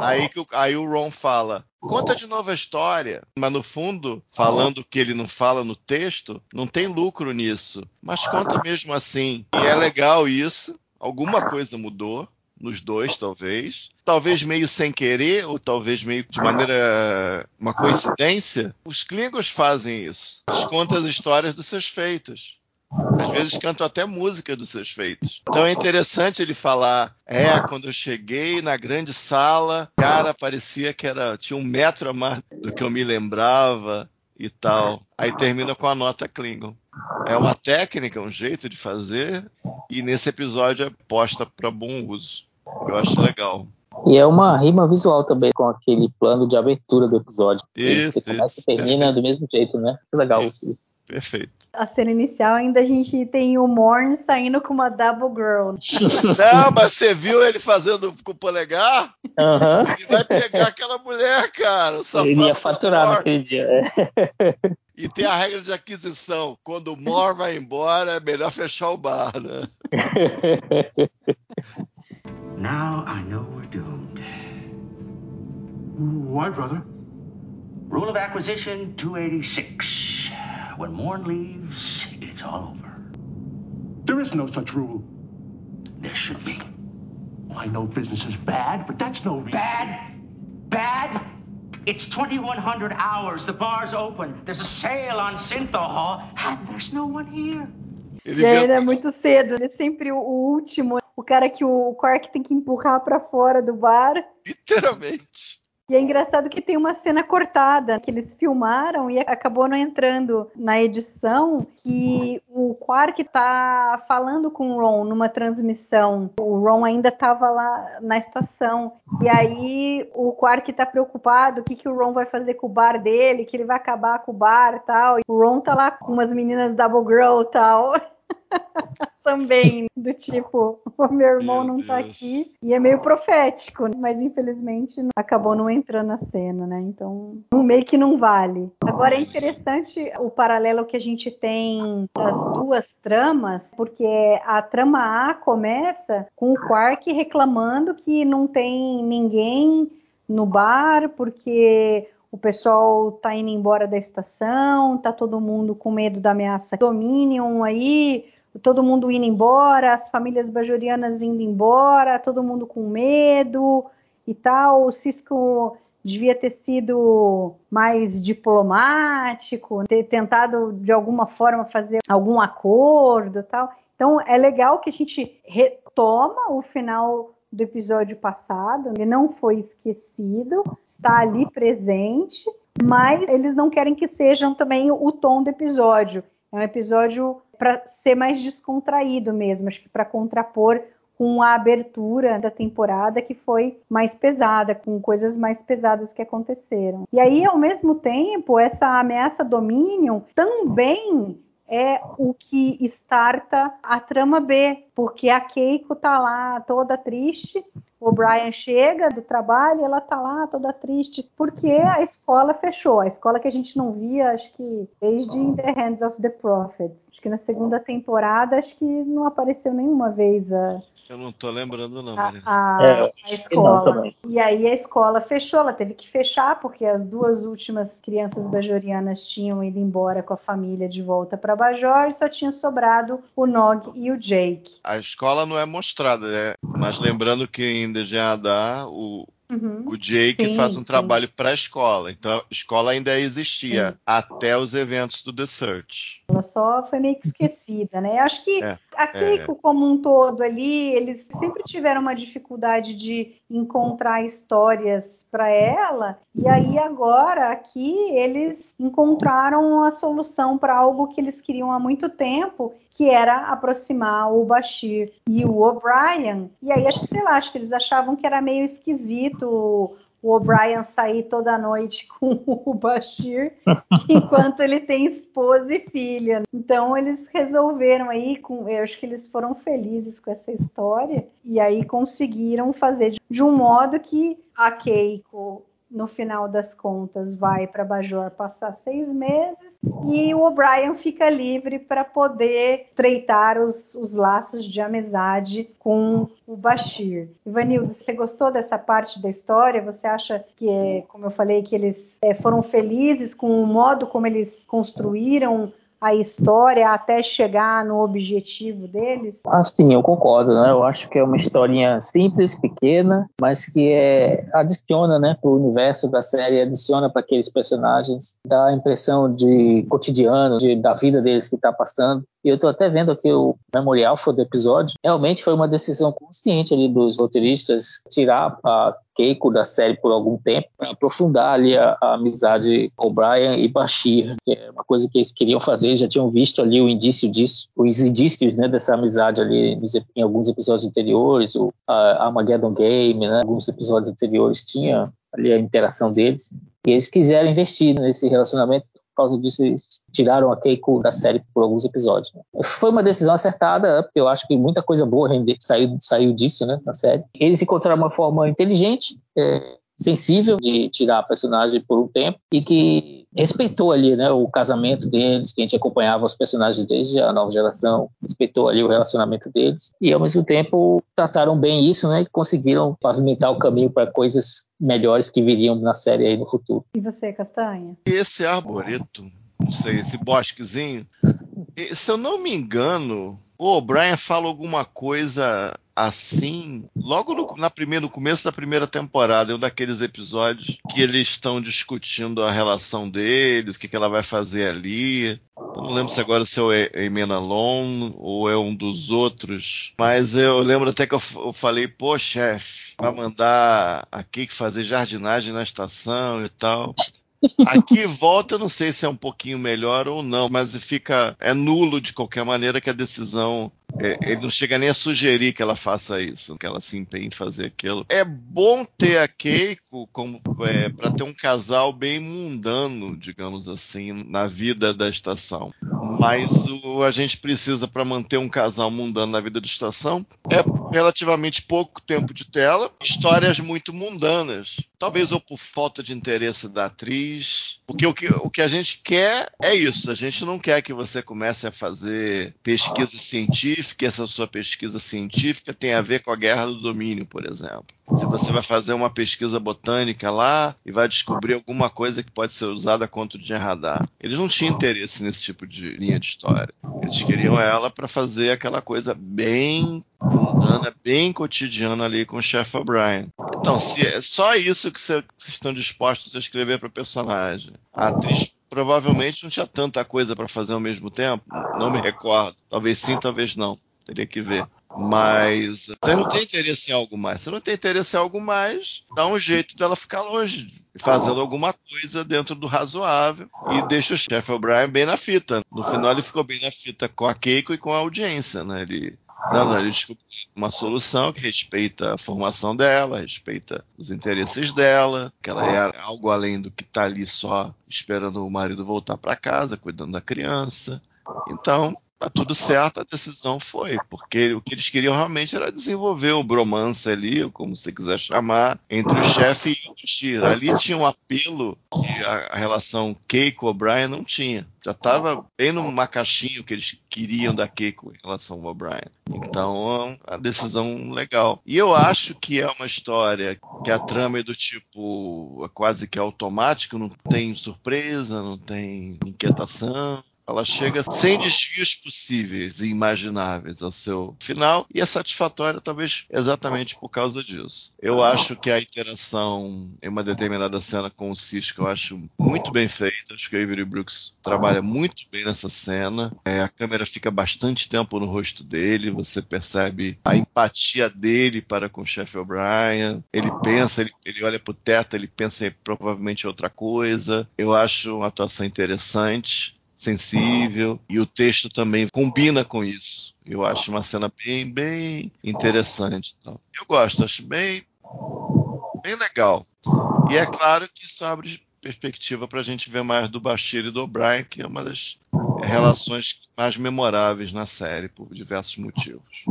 Aí, que o, aí o Ron fala: conta de novo a história. Mas no fundo, falando o que ele não fala no texto, não tem lucro nisso. Mas conta mesmo assim. E é legal isso. Alguma coisa mudou. Nos dois, talvez. Talvez meio sem querer, ou talvez meio de maneira. uma coincidência. Os Klingons fazem isso. Eles contam as histórias dos seus feitos. Às vezes cantam até música dos seus feitos. Então é interessante ele falar: é, quando eu cheguei na grande sala, cara, parecia que era tinha um metro a mais do que eu me lembrava e tal. Aí termina com a nota Klingon. É uma técnica, um jeito de fazer, e nesse episódio é posta para bom uso. Eu acho legal. E é uma rima visual também com aquele plano de abertura do episódio. Isso, Você começa e termina do mesmo jeito, né? Muito legal isso. isso. Perfeito. A cena inicial ainda a gente tem o Morn saindo com uma double girl. Não, mas você viu ele fazendo com o polegar? Uhum. Ele vai pegar aquela mulher, cara. Ele ia faturar naquele dia. E tem a regra de aquisição. Quando o Mor vai embora, é melhor fechar o bar, né? Now I know. Why, brother? Rule of acquisition 286. When Morn leaves, it's all over. There is no such rule. There should be. I know business is bad, but that's no reason. Bad? Bad? It's 2100 hours. The bar's open. There's a sale on Synthahol, and there's no one here. Ele e aí, ele é muito cedo, ele é sempre o, o último, o cara que o Quark tem que empurrar para fora do bar. Literalmente. E é engraçado que tem uma cena cortada que eles filmaram e acabou não entrando na edição que o Quark tá falando com o Ron numa transmissão. O Ron ainda estava lá na estação. E aí o Quark tá preocupado, o que, que o Ron vai fazer com o bar dele, que ele vai acabar com o bar e tal. E o Ron tá lá com umas meninas Double Girl tal. também, do tipo, o meu irmão meu não tá aqui. E é meio profético, mas infelizmente acabou não entrando na cena, né? Então, meio que não vale. Agora é interessante o paralelo que a gente tem das duas tramas, porque a trama A começa com o Quark reclamando que não tem ninguém no bar, porque o pessoal tá indo embora da estação, tá todo mundo com medo da ameaça Dominion aí, todo mundo indo embora, as famílias bajorianas indo embora, todo mundo com medo e tal. O Cisco devia ter sido mais diplomático, ter tentado de alguma forma fazer algum acordo, tal. Então é legal que a gente retoma o final do episódio passado, ele não foi esquecido, está ali presente, mas eles não querem que sejam também o tom do episódio. É um episódio para ser mais descontraído mesmo, acho que para contrapor com a abertura da temporada que foi mais pesada, com coisas mais pesadas que aconteceram. E aí, ao mesmo tempo, essa ameaça Dominion também é o que starta a trama B, porque a Keiko tá lá toda triste, o Brian chega do trabalho e ela tá lá toda triste, porque a escola fechou, a escola que a gente não via, acho que desde In the Hands of the Prophets. Acho que na segunda temporada, acho que não apareceu nenhuma vez a, eu não tô lembrando, não, a, a, é, a escola. E aí a escola fechou, ela teve que fechar, porque as duas últimas crianças bajorianas tinham ido embora com a família de volta para Bajor e só tinha sobrado o Nog e o Jake. A escola não é mostrada, né? Mas lembrando que em DGADA o, Uhum. O Jake sim, faz um sim. trabalho para a escola, então a escola ainda existia sim. até os eventos do The Search. Ela só foi meio que esquecida, né? Acho que é, a Keiko, é. como um todo ali, eles sempre tiveram uma dificuldade de encontrar histórias para ela. E aí agora aqui eles encontraram a solução para algo que eles queriam há muito tempo, que era aproximar o Bashir e o O'Brien. E aí acho que sei lá, acho que eles achavam que era meio esquisito o O'Brien sair toda noite com o Bashir, enquanto ele tem esposa e filha. Então eles resolveram aí, com, eu acho que eles foram felizes com essa história e aí conseguiram fazer de um modo que a Keiko no final das contas, vai para Bajor passar seis meses e o O'Brien fica livre para poder estreitar os, os, laços de amizade com o Bashir. Ivanildo, você gostou dessa parte da história? Você acha que, é, como eu falei, que eles é, foram felizes com o modo como eles construíram a história até chegar no objetivo deles? Ah, sim, eu concordo, né? Eu acho que é uma historinha simples, pequena, mas que é, adiciona, né, o universo da série, adiciona para aqueles personagens, dá a impressão de cotidiano, de, da vida deles que está passando. E eu estou até vendo aqui o memorial do episódio. Realmente foi uma decisão consciente ali dos roteiristas tirar a Keiko da série por algum tempo para aprofundar ali a, a amizade Brian e Bashir, que é uma coisa que eles queriam fazer, já tinham visto ali o indício disso, os indícios né, dessa amizade ali em alguns episódios anteriores, o a Armageddon Game, né, alguns episódios anteriores tinha ali a interação deles, e eles quiseram investir nesse relacionamento por causa disso eles tiraram a Keiko da série por alguns episódios. Né? Foi uma decisão acertada, né? porque eu acho que muita coisa boa saiu, saiu disso, né, na série. Eles encontraram uma forma inteligente, é, sensível de tirar a personagem por um tempo e que respeitou ali, né, o casamento deles, que a gente acompanhava os personagens desde a nova geração, respeitou ali o relacionamento deles e ao mesmo tempo trataram bem isso, né, e conseguiram pavimentar o caminho para coisas melhores que viriam na série aí no futuro. E você, Castanha? Esse arboreto, não sei, esse bosquezinho, se eu não me engano, o O'Brien fala alguma coisa assim, logo no, na primeira, no começo da primeira temporada, é um daqueles episódios que eles estão discutindo a relação deles, o que, que ela vai fazer ali. Eu não lembro se agora se é o Emenalon ou é um dos outros, mas eu lembro até que eu, eu falei, pô, chefe, vai mandar a Kiki fazer jardinagem na estação e tal. Aqui volta, eu não sei se é um pouquinho melhor ou não, mas fica é nulo de qualquer maneira que a decisão ele não chega nem a sugerir que ela faça isso, que ela se empenhe em fazer aquilo. É bom ter a Keiko como é, para ter um casal bem mundano, digamos assim, na vida da estação. Mas o, a gente precisa para manter um casal mundano na vida da estação é relativamente pouco tempo de tela, histórias muito mundanas. Talvez ou por falta de interesse da atriz. Porque o que, o que a gente quer é isso. A gente não quer que você comece a fazer pesquisa científica científica, essa sua pesquisa científica tem a ver com a guerra do domínio, por exemplo. Se você vai fazer uma pesquisa botânica lá e vai descobrir alguma coisa que pode ser usada contra o radar. Eles não tinham interesse nesse tipo de linha de história. Eles queriam ela para fazer aquela coisa bem mundana, bem cotidiana ali com o chefe O'Brien. Então, se é só isso que vocês estão dispostos a escrever para o personagem, a atriz provavelmente não tinha tanta coisa para fazer ao mesmo tempo. Não me recordo. Talvez sim, talvez não. Teria que ver. Mas você não tem interesse em algo mais. Você não tem interesse em algo mais, dá um jeito dela ficar longe, fazendo alguma coisa dentro do razoável e deixa o chefe O'Brien bem na fita. No final ele ficou bem na fita com a Keiko e com a audiência, né? Ele não, não, ele descobriu uma solução que respeita a formação dela, respeita os interesses dela, que ela é algo além do que está ali só esperando o marido voltar para casa, cuidando da criança. Então, tá tudo certo, a decisão foi, porque o que eles queriam realmente era desenvolver um bromance ali, ou como você quiser chamar, entre o chefe e o Tira. Ali tinha um apelo que a, relação Keiko O'Brien não tinha. Já estava bem numa caixinha que eles queriam da Keiko em relação ao O'Brien. Então, a decisão legal. E eu acho que é uma história que a trama é do tipo quase que automático, não tem surpresa, não tem inquietação ela chega sem desvios possíveis e imagináveis ao seu final e é satisfatória, talvez exatamente por causa disso. Eu acho que a interação em uma determinada cena com o Cisco eu acho muito bem feita. Acho que o Avery Brooks trabalha muito bem nessa cena. É, a câmera fica bastante tempo no rosto dele, você percebe a empatia dele para com o chefe O'Brien. Ele pensa, ele, ele olha para o teto, ele pensa em provavelmente outra coisa. Eu acho uma atuação interessante sensível e o texto também combina com isso. Eu acho uma cena bem, bem interessante. Então. Eu gosto, acho bem, bem legal. E é claro que isso abre perspectiva para a gente ver mais do Bashir e do O'Brien, que é uma das relações mais memoráveis na série, por diversos motivos.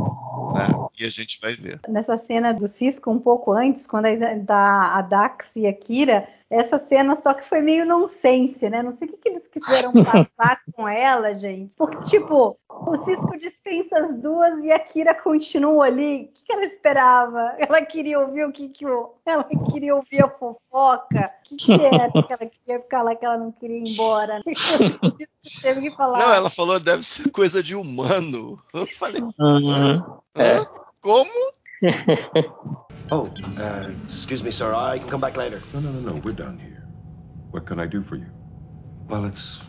Né? E a gente vai ver. Nessa cena do Cisco, um pouco antes, quando a, a Dax e a Kira essa cena só que foi meio nonsense, né? Não sei o que, que eles quiseram passar com ela, gente. Porque, tipo, o Cisco dispensa as duas e a Kira continua ali. O que, que ela esperava? Ela queria ouvir o que, que o. Ela queria ouvir a fofoca. O que, que era que ela queria ficar lá que ela não queria ir embora? Teve que falar. Não, ela falou deve ser coisa de humano. Eu falei. Uhum. É. Como? Oh, uh, excuse me, sir. I can come back later. No, no, no, no. We're done here. What can I do for you? Well, it's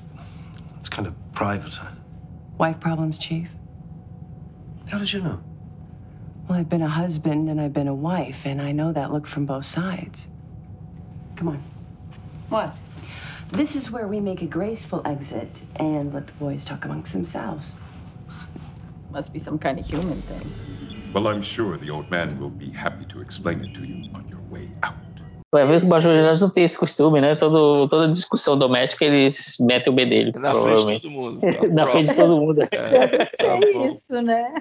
it's kind of private. Wife problems, Chief? How did you know? Well, I've been a husband and I've been a wife, and I know that look from both sides. Come on. What? This is where we make a graceful exit and let the boys talk amongst themselves. Must be some kind of human thing. Well, I'm sure the old man will be happy to explain it to you on your way out. Às vezes os bajulanos não têm esse costume, né? Todo, toda discussão doméstica eles metem o B dele. Na frente de todo mundo. Tá, Na frente de todo mundo. É, tá é isso, né?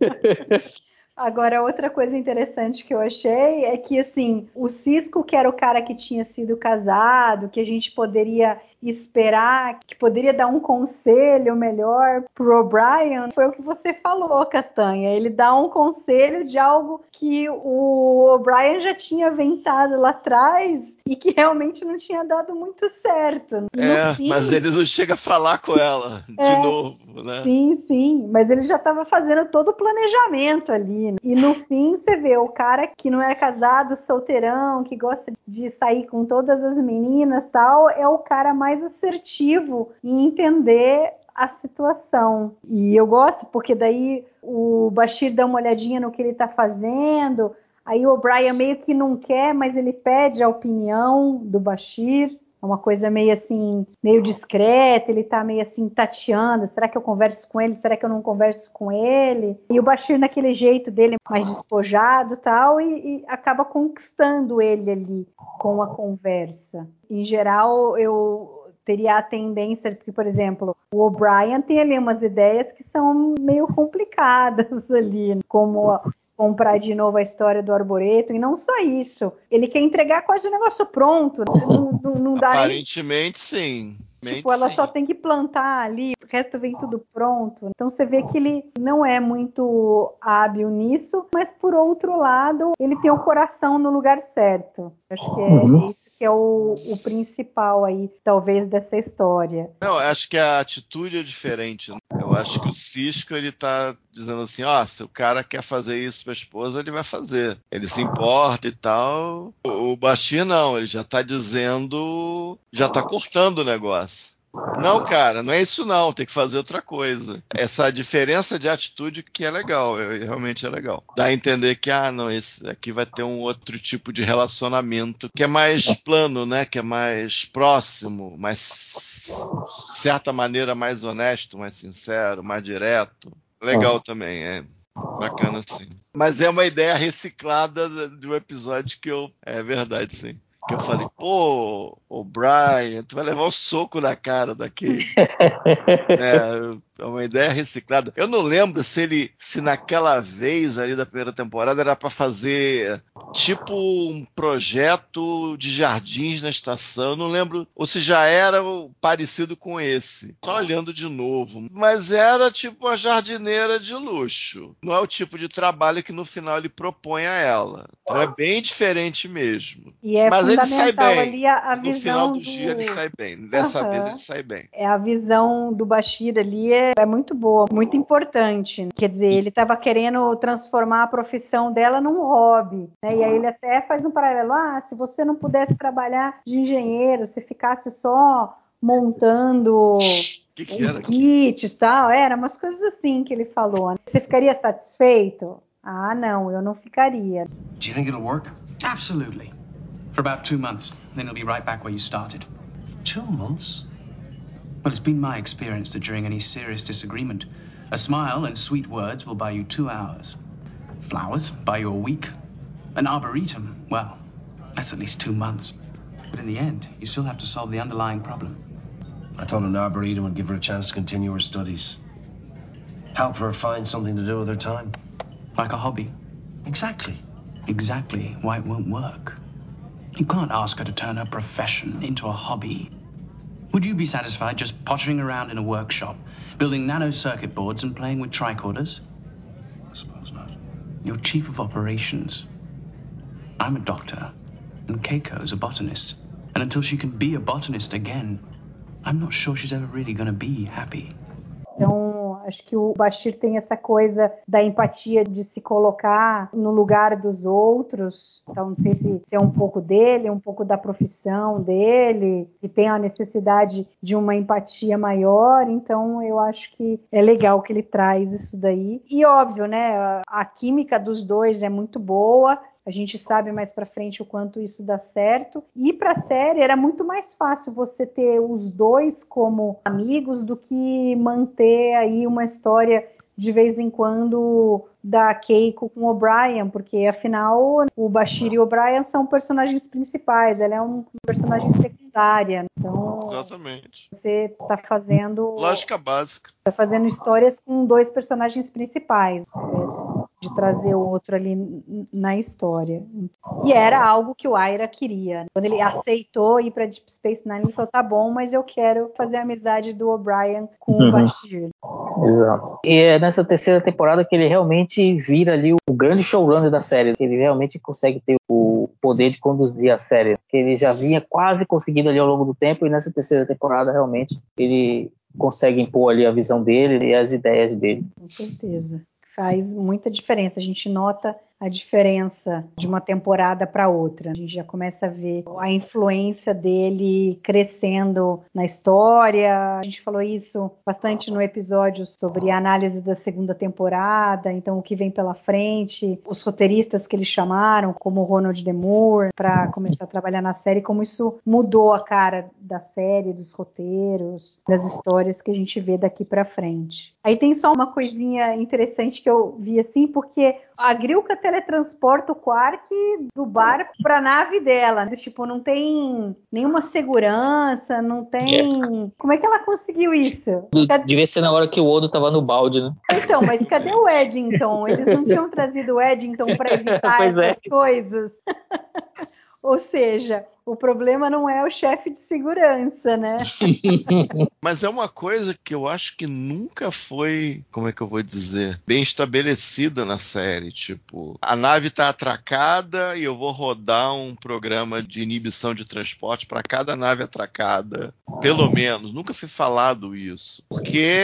Agora, outra coisa interessante que eu achei é que, assim, o Cisco, que era o cara que tinha sido casado, que a gente poderia esperar, que poderia dar um conselho melhor pro O'Brien, foi o que você falou, Castanha. Ele dá um conselho de algo que o O'Brien já tinha ventado lá atrás e que realmente não tinha dado muito certo. E É, fim- mas ele não chega a falar com ela de É. novo, né? Sim, sim, mas ele já estava fazendo todo o planejamento ali. né? E no fim você vê o cara que não é casado, solteirão, que gosta de sair com todas as meninas, tal, é o cara mais assertivo em entender a situação. E eu gosto porque daí o Bashir dá uma olhadinha no que ele está fazendo. Aí o O'Brien meio que não quer, mas ele pede a opinião do Bashir. É uma coisa meio assim, meio discreta, ele tá meio assim tateando, será que eu converso com ele, será que eu não converso com ele? E o Bashir naquele jeito dele, mais despojado tal, e, e acaba conquistando ele ali com a conversa. Em geral, eu teria a tendência, porque, por exemplo, o O'Brien tem ali umas ideias que são meio complicadas ali, como comprar de novo a história do Arboreto, e não só isso, ele quer entregar quase o negócio pronto, não, não, não dá nem Aparentemente, sim. Tipo, ela só tem que plantar ali, o resto vem tudo pronto. Então você vê que ele não é muito hábil nisso, mas por outro lado, ele tem o coração no lugar certo. Acho que é Uhum. isso que é o, o principal aí, talvez, dessa história. Não, eu acho que a atitude é diferente. né? Eu acho que o Cisco ele tá dizendo assim, ó, se o cara quer fazer isso pra esposa, ele vai fazer. Ele se importa e tal. O o não, ele já tá dizendo, já tá cortando o negócio. Não, cara, não é isso não, tem que fazer outra coisa. Essa diferença de atitude que é legal, é- realmente é legal. Dá a entender que, ah, não, esse aqui vai ter um outro tipo de relacionamento que é mais plano, né? Que é mais próximo, mais, de certa maneira, mais honesto, mais sincero, mais direto. Legal também, é. Bacana, sim. Mas é uma ideia reciclada de um episódio que eu. É verdade, sim. Que eu falei, pô, o Brian, tu vai levar um soco na cara daqui. É, é uma ideia reciclada. Eu não lembro se ele, se naquela vez ali da primeira temporada era pra fazer tipo um projeto de jardins na estação. Eu não lembro, ou se já era parecido com esse. Só olhando de novo. Mas era tipo uma jardineira de luxo. Não é o tipo de trabalho que no final ele propõe a ela. Então é bem diferente mesmo. E é Mas ele sai bem. ali a, a no final do do... dia ele sai bem. Dessa Aham. vez ele sai bem. É a visão do Bashir ali é, é muito boa, muito importante. Quer dizer, ele estava querendo transformar a profissão dela num hobby, né? E aí ele até faz um paralelo: ah, se você não pudesse trabalhar de engenheiro, se ficasse só montando Que que era? kits e tal, era umas coisas assim que ele falou. né? Você ficaria satisfeito? Ah, não, eu não ficaria. Do you think it'll work? Absolutely. For about two months. Then you'll be right back where you started. Two months? Well, it's been my experience that during any serious disagreement, a smile and sweet words will buy you two hours. Flowers buy you a week. An arboretum, well, that's at least two months. But in the end, you still have to solve the underlying problem. I thought an arboretum would give her a chance to continue her studies. Help her find something to do with her time. Like a hobby. Exactly. Exactly why it won't work. You can't ask her to turn her profession into a hobby. Would you be satisfied just pottering around in a workshop, building nano circuit boards and playing with tricorders? I suppose not. You're chief of operations. I'm a doctor, and Keiko's a botanist. And until she can be a botanist again, I'm not sure she's ever really going to be happy. Então, acho que o Bashir tem essa coisa da empatia de se colocar no lugar dos outros. Então, não sei se, se é um pouco dele, um pouco da profissão dele, que tem a necessidade de uma empatia maior. Então, eu acho que é legal que ele traz isso daí. E óbvio, né? A química dos dois é muito boa. A gente sabe mais pra frente o quanto isso dá certo. E pra série era muito mais fácil você ter os dois como amigos do que manter aí uma história de vez em quando da Keiko com o O'Brien, porque afinal o Bashir e o O'Brien são personagens principais, ela é um personagem secundária. Então Exatamente. você tá fazendo Lógica básica. tá fazendo histórias com dois personagens principais. De trazer o outro ali na história. E era algo que o Aira queria. Quando ele aceitou ir para Deep Space Nine, ele falou: tá bom, mas eu quero fazer a amizade do O'Brien com o Uhum. Bashir. Exato. E é nessa terceira temporada que ele realmente vira ali o grande showrunner da série. que Ele realmente consegue ter o o poder de conduzir a série, que ele já vinha quase conseguindo ali ao longo do tempo, e nessa terceira temporada, realmente, ele consegue impor ali a visão dele e as ideias dele. Com certeza. Faz muita diferença. A gente nota a diferença de uma temporada para outra. A gente já começa a ver a influência dele crescendo na história. A gente falou isso bastante no episódio sobre a análise da segunda temporada, então o que vem pela frente, os roteiristas que eles chamaram, como Ronald D. Moore, para começar a trabalhar na série, como isso mudou a cara da série, dos roteiros, das histórias que a gente vê daqui para frente. Aí tem só uma coisinha interessante que eu vi assim, porque a Grilka teletransporta o Quark do barco para a nave dela. Tipo, não tem nenhuma segurança, não tem. É. Como é que ela conseguiu isso? Cadê... Devia ser na hora que o Odo tava no balde, né? Então, mas cadê o Eddington? Eles não tinham trazido o Eddington para evitar pois é. essas é. coisas. Ou seja, o problema não é o chefe de segurança, né? Mas é uma coisa que eu acho que nunca foi, como é que eu vou dizer, bem estabelecida na série. Tipo, a nave está atracada e eu vou rodar um programa de inibição de transporte para cada nave atracada. Pelo menos. Nunca foi falado isso. Porque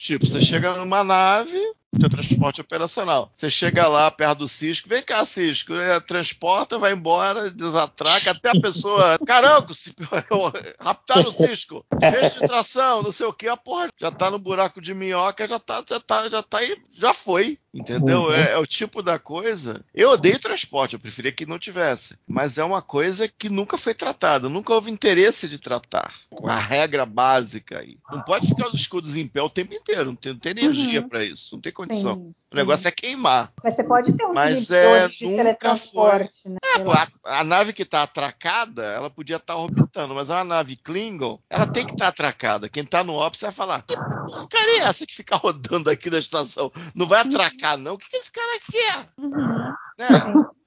Tipo, você chega numa nave, teu transporte operacional. Você chega lá perto do Cisco, vem cá, Cisco, é, transporta, vai embora, desatraca, até a pessoa. Caramba, se, raptaram o Cisco, fez tração, não sei o que, a porra já tá no buraco de minhoca, já tá, já tá, já tá aí, já foi. Entendeu? Uhum. É, é, o tipo da coisa. Eu odeio transporte, eu preferia que não tivesse. Mas é uma coisa que nunca foi tratada, nunca houve interesse de tratar. Com a regra básica aí. Não pode ficar os escudos em pé o tempo inteiro, não tem, não tem energia uhum. para isso, não tem condição. Sim. O negócio é queimar. Mas você pode ter um Mas é, nunca foi. Né? É, a, a, nave que está atracada, ela podia estar tá orbitando, mas a nave Klingon, ela tem que estar tá atracada. Quem está no Ops vai falar: que porcaria é essa que fica rodando aqui na estação? Não vai atracar, não? O que, que esse cara quer? Uhum. Né?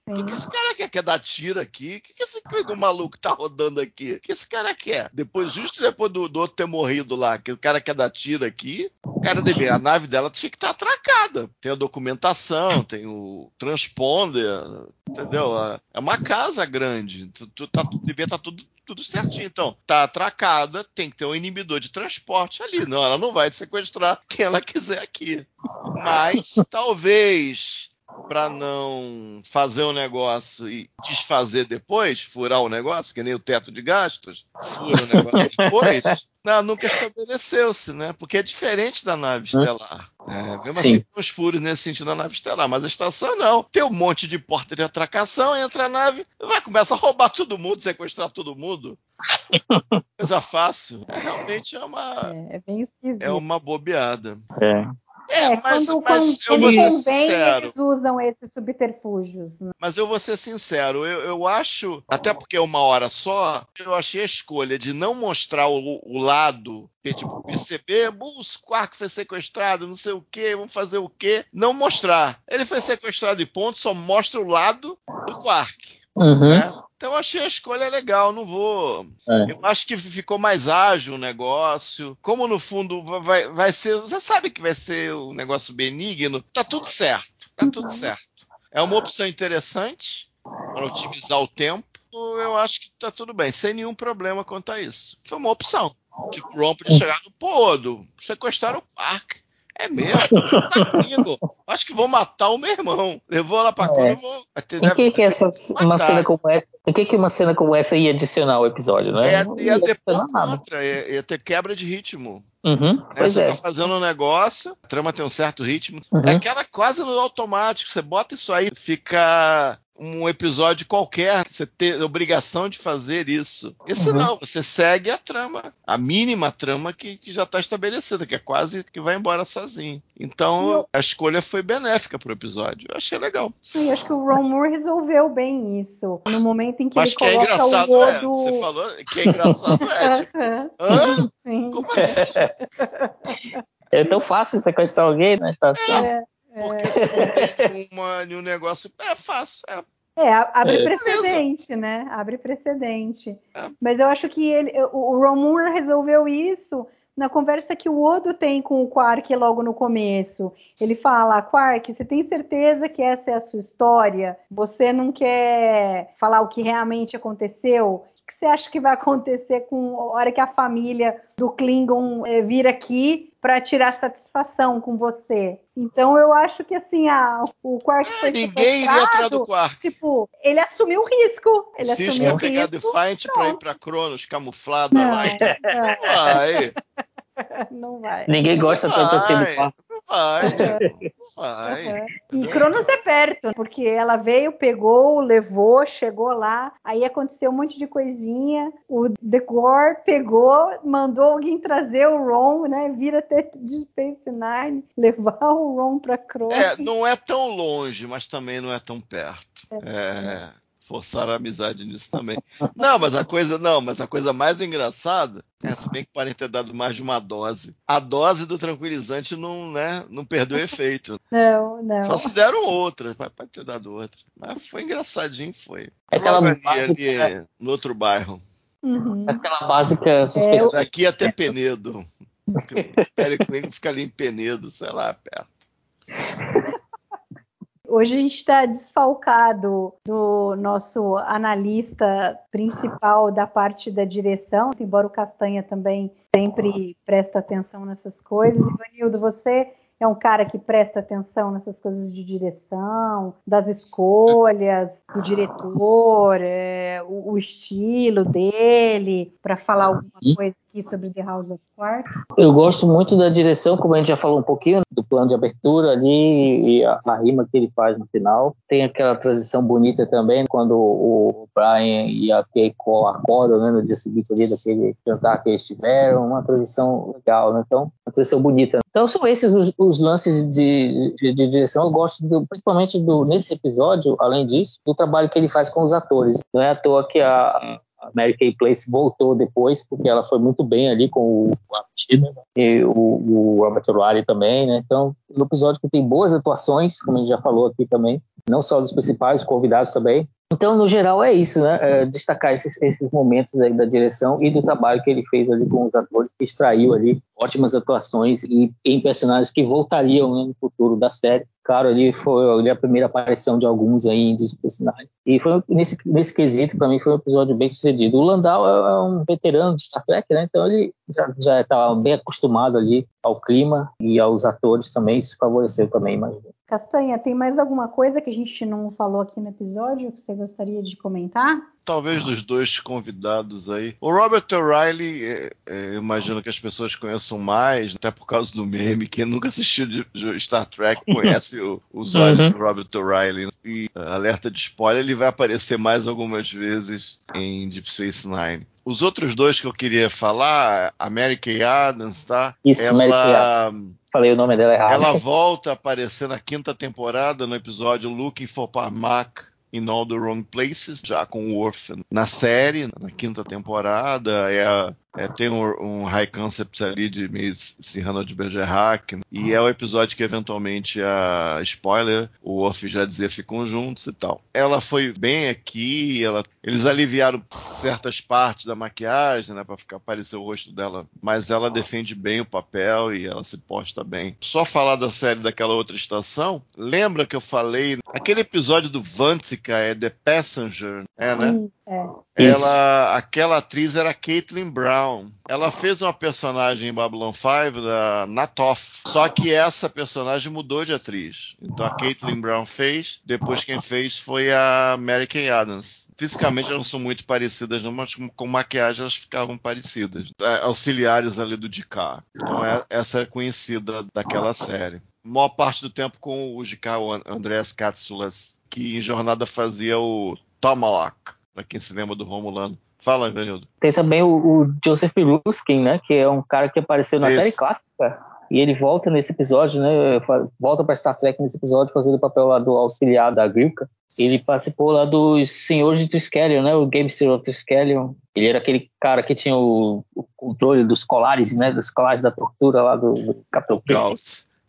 O que, que, esse cara quer? Quer dar tiro aqui? O que, que esse Klingon maluco tá rodando aqui? O que esse cara quer? Depois, justo depois do, do, outro ter morrido lá, que o cara quer dar tiro aqui, o cara deve, a nave dela tinha que estar tá atracada. Tem a documentação, tem o transponder, entendeu? É uma casa grande. Tá, devia estar tá tudo tudo certinho. Então, tá atracada, tem que ter um inibidor de transporte ali. Não, ela não vai sequestrar quem ela quiser aqui. Mas talvez para não fazer um negócio e desfazer depois, furar o negócio, que nem o teto de gastos, fura o negócio depois. Não, nunca estabeleceu-se, né? Porque é diferente da nave estelar. É, mesmo Sim. assim, tem uns furos nesse sentido da nave estelar, mas a estação não. Tem um monte de porta de atracação, entra a nave, vai começar a roubar todo mundo, sequestrar todo mundo. Coisa fácil. É, realmente é uma. É, é bem esquisito. É uma bobeada. É. É, é, mas, quando, mas quando eu vou ser sincero. Eles usam esses subterfúgios. Né? Mas eu vou ser sincero, eu, eu acho, até porque é uma hora só, eu achei a escolha de não mostrar o, o lado, tipo, perceber, o Quark foi sequestrado, não sei o que, vamos fazer o quê? Não mostrar. Ele foi sequestrado e ponto, só mostra o lado do Quark. Uhum. Né? Então eu achei a escolha legal, não vou. É. Eu acho que ficou mais ágil o negócio. Como no fundo vai, vai ser. Você sabe que vai ser um negócio benigno, tá tudo certo. Tá tudo certo. É uma opção interessante para otimizar o tempo. Eu acho que tá tudo bem, sem nenhum problema quanto a isso. Foi uma opção. Tipo, o Ron podia chegar no pô, sequestraram o Quark. É mesmo? Tá Acho que vou matar o meu irmão. Levou lá pra é. vou. O que, que essa, uma cena como essa? O que, que uma cena como essa ia adicionar ao episódio, né? Ia, ia, ia ter contra, ia, ia, ter quebra de ritmo. Uhum, né? Você é. tá fazendo um negócio, a trama tem um certo ritmo. Uhum. É aquela quase no automático. Você bota isso aí, fica um episódio qualquer, você ter obrigação de fazer isso. Isso uhum. não, você segue a trama, a mínima trama que, que já está estabelecida, que é quase que vai embora sozinho. Então eu... a escolha foi benéfica pro episódio. Eu achei legal. Sim, acho que o Ron Moore resolveu bem isso. No momento em que Mas ele que é coloca é engraçado o Odo... é, você falou que é engraçado é, tipo, Hã? Sim. Como assim? É tão fácil sequestrar alguém na estação. É. Porque se não tem uma, um negócio. É fácil. É. É, abre é. precedente, Beleza. né? Abre precedente. É. Mas eu acho que ele, o, o Ron Moore resolveu isso na conversa que o Odo tem com o Quark logo no começo. Ele fala: Quark, você tem certeza que essa é a sua história? Você não quer falar o que realmente aconteceu? Você acha que vai acontecer com a hora que a família do Klingon eh, vir aqui para tirar satisfação com você? Então eu acho que assim, a, o Quark foi Ninguém iria atrás do Quark. Tipo, ele assumiu o risco. Ele Cisco assumiu ia pegar. Defiant pra ir pra Cronos camuflada Não, lá. e- é. Vai, Não vai. Ninguém gosta tanto assim do vai, vai. E Cronos é perto, porque ela veio, pegou, levou, chegou lá, aí aconteceu um monte de coisinha. O Decor pegou, mandou alguém trazer o Ron, né? Vira até de Space Nine, levar o Ron pra Cronos. É, não é tão longe, mas também não é tão perto. É, forçaram a amizade nisso também. Não, mas a coisa não, mas a coisa mais engraçada é se bem que podem ter dado mais de uma dose. A dose do tranquilizante não, né, não perdeu efeito. Não, não. Só se deram outras, pode pode ter dado outra. Mas foi engraçadinho, foi. É aquela Logo ali, básica- ali no outro bairro. Uhum. Aquela básica É, suspensão. Daqui até Penedo. O Perry Klingon fica ali em Penedo, sei lá, perto. Hoje a gente está desfalcado do nosso analista principal da parte da direção, embora o Castanha também sempre presta atenção nessas coisas. Ivanildo, você é um cara que presta atenção nessas coisas de direção, das escolhas, do diretor, é, o, o estilo dele, para falar alguma coisa aqui sobre The House of Quark. Eu gosto muito da direção, como a gente já falou um pouquinho, do plano de abertura ali e a, a rima que ele faz no final. Tem aquela transição bonita também, quando o Brian e a Keiko acordam né, no dia seguinte ali daquele jantar que eles tiveram, uma transição legal, né? Então, uma transição bonita. Então, são esses os, os lances de, de, de direção. Eu gosto do- principalmente do, nesse episódio, além disso, do trabalho que ele faz com os atores. Não é à toa que a, Mary Kay Place voltou depois, porque ela foi muito bem ali com o Artino e o, o Robert também, né? Então, um episódio que tem boas atuações, como a gente já falou aqui também, não só dos principais, os convidados também. Então, no geral, é isso, né? É destacar esses, esses momentos aí da direção e do trabalho que ele fez ali com os atores, que extraiu ali ótimas atuações e em personagens que voltariam né, no futuro da série. Claro, ali foi ali a primeira aparição de alguns aí dos personagens. E foi nesse, nesse quesito, para mim, foi um episódio bem sucedido. O Landau é é um veterano de Star Trek, né? Então ele já, estava bem acostumado ali ao clima e aos atores também. Isso favoreceu também, imagino. Castanha, tem mais alguma coisa que a gente não falou aqui no episódio que você gostaria de comentar? Talvez dos dois convidados aí. O Robert O'Reilly, é, é, eu imagino que as pessoas conheçam mais, até por causa do meme. Quem nunca assistiu de, de Star Trek conhece o, o usuário Uhum. do Robert O'Reilly. E uh, alerta de spoiler, ele vai aparecer mais algumas vezes em Deep Space Nine. Os outros dois que eu queria falar, a Mary Kay Adams, tá? Isso, Mary Kay ela, Falei o nome dela errado. ela volta a aparecer na quinta temporada, no episódio Looking for Parmac in All the Wrong Places, já com o Worf na série, na quinta temporada. É, a- é, tem um, um high concept ali de meio Cyrano de Bergerac, e é o episódio que eventualmente a spoiler, o Worf já dizia ficam juntos e tal. Ela foi bem aqui, ela, eles aliviaram certas partes da maquiagem, né, para ficar parecer o rosto dela, mas ela defende bem o papel e ela se posta bem. Só falar da série daquela outra estação, lembra que eu falei aquele episódio do Vantica é The Passenger, é, né? Sim, é. Ela, aquela atriz era Caitlin Brown. Ela fez uma personagem em Babylon 5 da Natoff. Só que essa personagem mudou de atriz. Então a Caitlin Brown fez, depois quem fez foi a Mary Kay Adams. Fisicamente elas não são muito parecidas, não, mas com- maquiagem elas ficavam parecidas. É, auxiliares ali do Dicá. Então é- essa é conhecida daquela série. Maior parte do tempo com o Dicá, o An- Andreas Katsoulas, que em jornada fazia o Tomahawk, pra quem se lembra do Romulano. Fala, Evanildo. Tem também o, o Joseph Ruskin, né? Que é um cara que apareceu na Isso. série clássica. E ele volta nesse episódio, né? Volta para Star Trek nesse episódio, fazendo o papel lá do auxiliar da Grilka. Ele participou lá dos Senhores de Triskelion, né? O Gamester of Triskelion. Ele era aquele cara que tinha o, o controle dos colares, né? Dos colares da tortura lá do, do Capitão Kirk.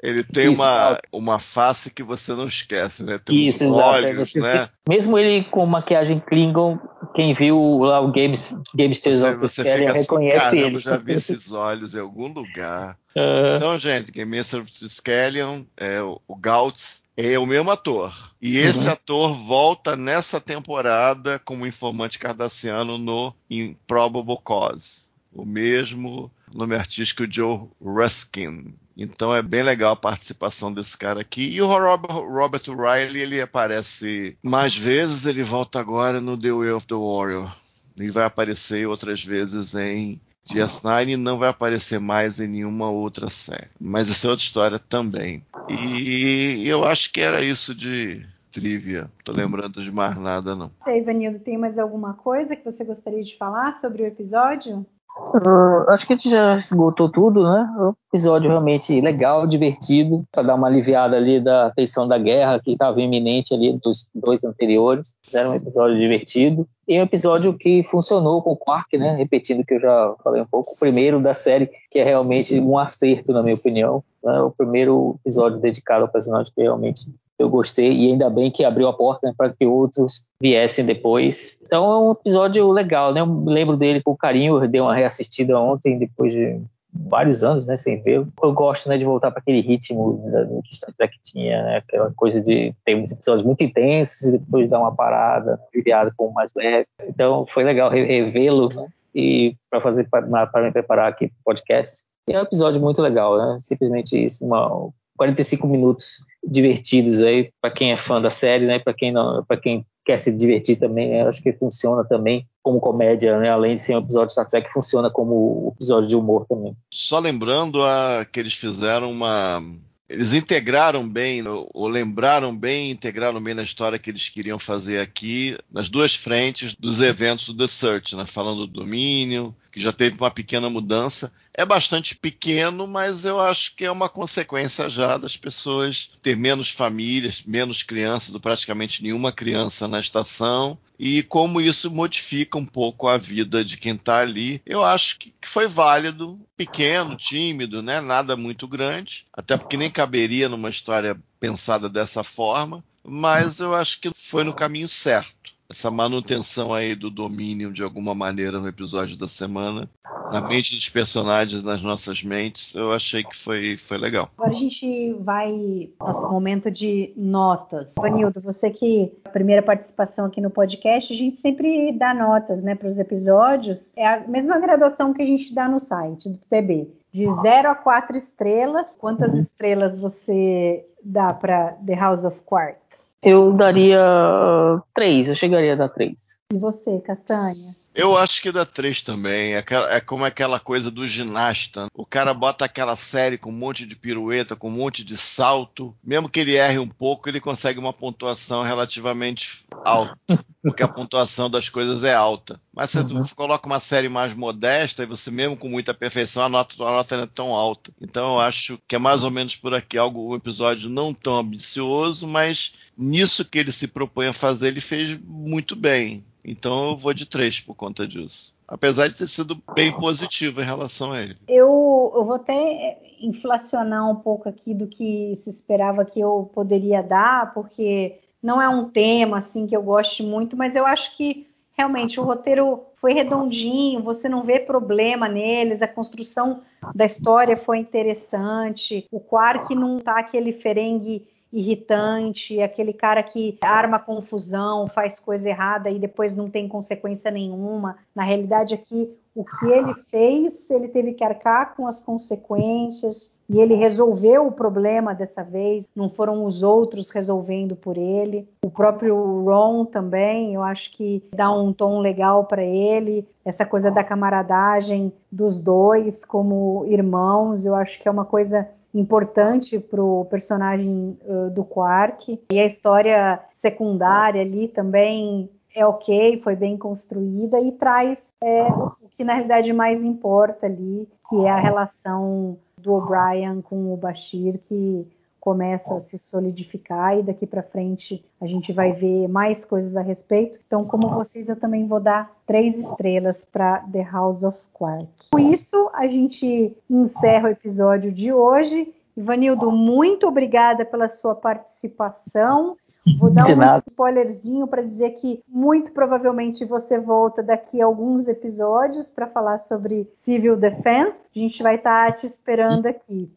Ele tem Isso, uma, uma face que você não esquece, né? Tem Isso, olhos, né? mesmo ele com maquiagem Klingon, quem viu lá o Games, Gamesters Você, of você fica assim, reconhece caramba, ele. eu já vi esses olhos em algum lugar. É. Então, gente, Game of Scallion, é, o Gauntz é o mesmo ator. E esse Uhum. ator volta nessa temporada como informante cardassiano no Improbable Cause. O mesmo nome artístico Joe Ruskin. Então é bem legal a participação desse cara aqui. E o Robert, Riley, ele aparece mais vezes, ele volta agora no The Way of the Warrior. E vai aparecer outras vezes em DS9 e não vai aparecer mais em nenhuma outra série. Mas isso é outra história também. E eu acho que era isso de trivia. Tô lembrando de mais nada, não. Aí, Vanildo, tem mais alguma coisa que você gostaria de falar sobre o episódio? Uh, acho que a gente já esgotou tudo, né? É um episódio realmente legal, divertido, para dar uma aliviada ali da tensão da guerra que estava iminente ali dos dois anteriores. Era um episódio divertido. E um episódio que funcionou com o Quark, né? Repetindo o que eu já falei um pouco. O primeiro da série, que é realmente um acerto, na minha opinião. Né? O primeiro episódio dedicado ao personagem que realmente eu gostei e ainda bem que abriu a porta né, para que outros viessem depois. Então é um episódio legal, né? Eu lembro dele com carinho, eu dei uma reassistida ontem depois de vários anos, né, sem ver. Eu gosto, né, de voltar para aquele ritmo né, que Star Trek tinha, né, aquela coisa de ter uns episódios muito intensos e depois dar uma parada, aliviada com mais leve. Então foi legal re- revê-lo né, e para fazer para me preparar aqui para o podcast. E é um episódio muito legal, né? Simplesmente isso, uma 45 minutos divertidos aí para quem é fã da série, né? Para quem não, para quem quer se divertir também, né? acho que funciona também como comédia, né? Além de ser um episódio de Star Trek, funciona como episódio de humor também. Só lembrando a, que eles fizeram uma. Eles integraram bem, ou, lembraram bem, integraram bem na história que eles queriam fazer aqui, nas duas frentes dos eventos do The Search, né? Falando do domínio, que já teve uma pequena mudança. É bastante pequeno, mas eu acho que é uma consequência já das pessoas ter menos famílias, menos crianças, praticamente nenhuma criança na estação, e como isso modifica um pouco a vida de quem está ali. Eu acho que que foi válido, pequeno, tímido, né? nada muito grande, até porque nem caberia numa história pensada dessa forma, mas eu acho que foi no caminho certo. Essa manutenção aí do domínio de alguma maneira no episódio da semana, na mente dos personagens, nas nossas mentes, eu achei que foi, foi legal. Agora a gente vai nosso momento de notas. Vanildo, você que a primeira participação aqui no podcast, a gente sempre dá notas, né, para os episódios. É a mesma graduação que a gente dá no site do TB, de 0 a 4 estrelas. Quantas estrelas você dá para The House of Quark? Eu daria uh, três, eu chegaria a dar três. E você, Castanha? Eu acho que dá três também. É, é como aquela coisa do ginasta. O cara bota aquela série com um monte de pirueta, com um monte de salto. Mesmo que ele erre um pouco, ele consegue uma pontuação relativamente alta. Porque a pontuação das coisas é alta. Mas você coloca uma série mais modesta e você, mesmo com muita perfeição, a nota, a nota não é tão alta. Então eu acho que é mais ou menos por aqui algo, um episódio não tão ambicioso, mas nisso que ele se propõe a fazer, ele fez muito bem. Então eu vou de três por conta disso. Apesar de ter sido bem positivo em relação a ele. Eu, eu vou até inflacionar um pouco aqui do que se esperava que eu poderia dar, porque não é um tema assim que eu goste muito, mas eu acho que realmente o roteiro foi redondinho, você não vê problema neles, a construção da história foi interessante, o Quark não tá aquele ferengue irritante, aquele cara que arma confusão, faz coisa errada e depois não tem consequência nenhuma. Na realidade, aqui, o que ele fez, ele teve que arcar com as consequências e ele resolveu o problema dessa vez, não foram os outros resolvendo por ele. O próprio Ron também, eu acho que dá um tom legal para ele, essa coisa da camaradagem dos dois como irmãos, eu acho que é uma coisa importante para o personagem uh, do Quark. E a história secundária ali também é ok, foi bem construída e traz é, o que na realidade mais importa ali, que é a relação do O'Brien com o Bashir, que começa a se solidificar e daqui para frente a gente vai ver mais coisas a respeito. Então, como vocês, eu também vou dar três estrelas para The House of Quark. Com isso, a gente encerra o episódio de hoje Ivanildo, muito obrigada pela sua participação. Vou dar um spoilerzinho para dizer que muito provavelmente você volta daqui a alguns episódios para falar sobre Civil Defense. A gente vai estar tá te esperando aqui.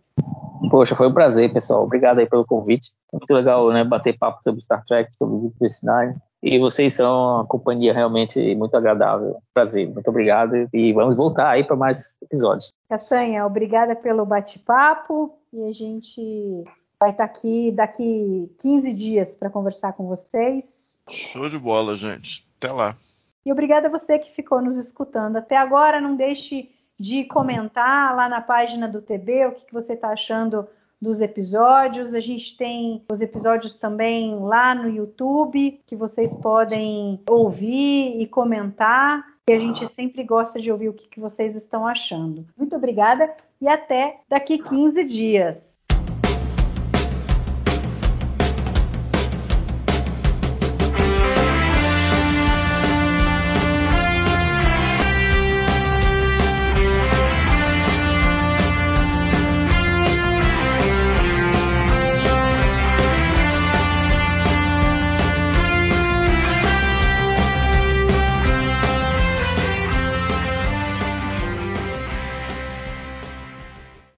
Poxa, foi um prazer, pessoal. Obrigado aí pelo convite. Muito legal, né, bater papo sobre Star Trek, sobre Deep Space Nine. E vocês são uma companhia realmente muito agradável. Prazer, muito obrigado. E vamos voltar aí para mais episódios. Castanha, obrigada pelo bate-papo. E a gente vai estar tá aqui daqui 15 dias para conversar com vocês. Show de bola, gente. Até lá. E obrigada a você que ficou nos escutando. Até agora, não deixe de comentar lá na página do TB o que, que você está achando dos episódios. A gente tem os episódios também lá no YouTube que vocês podem ouvir e comentar. E a gente sempre gosta de ouvir o que, que vocês estão achando. Muito obrigada e até daqui 15 dias.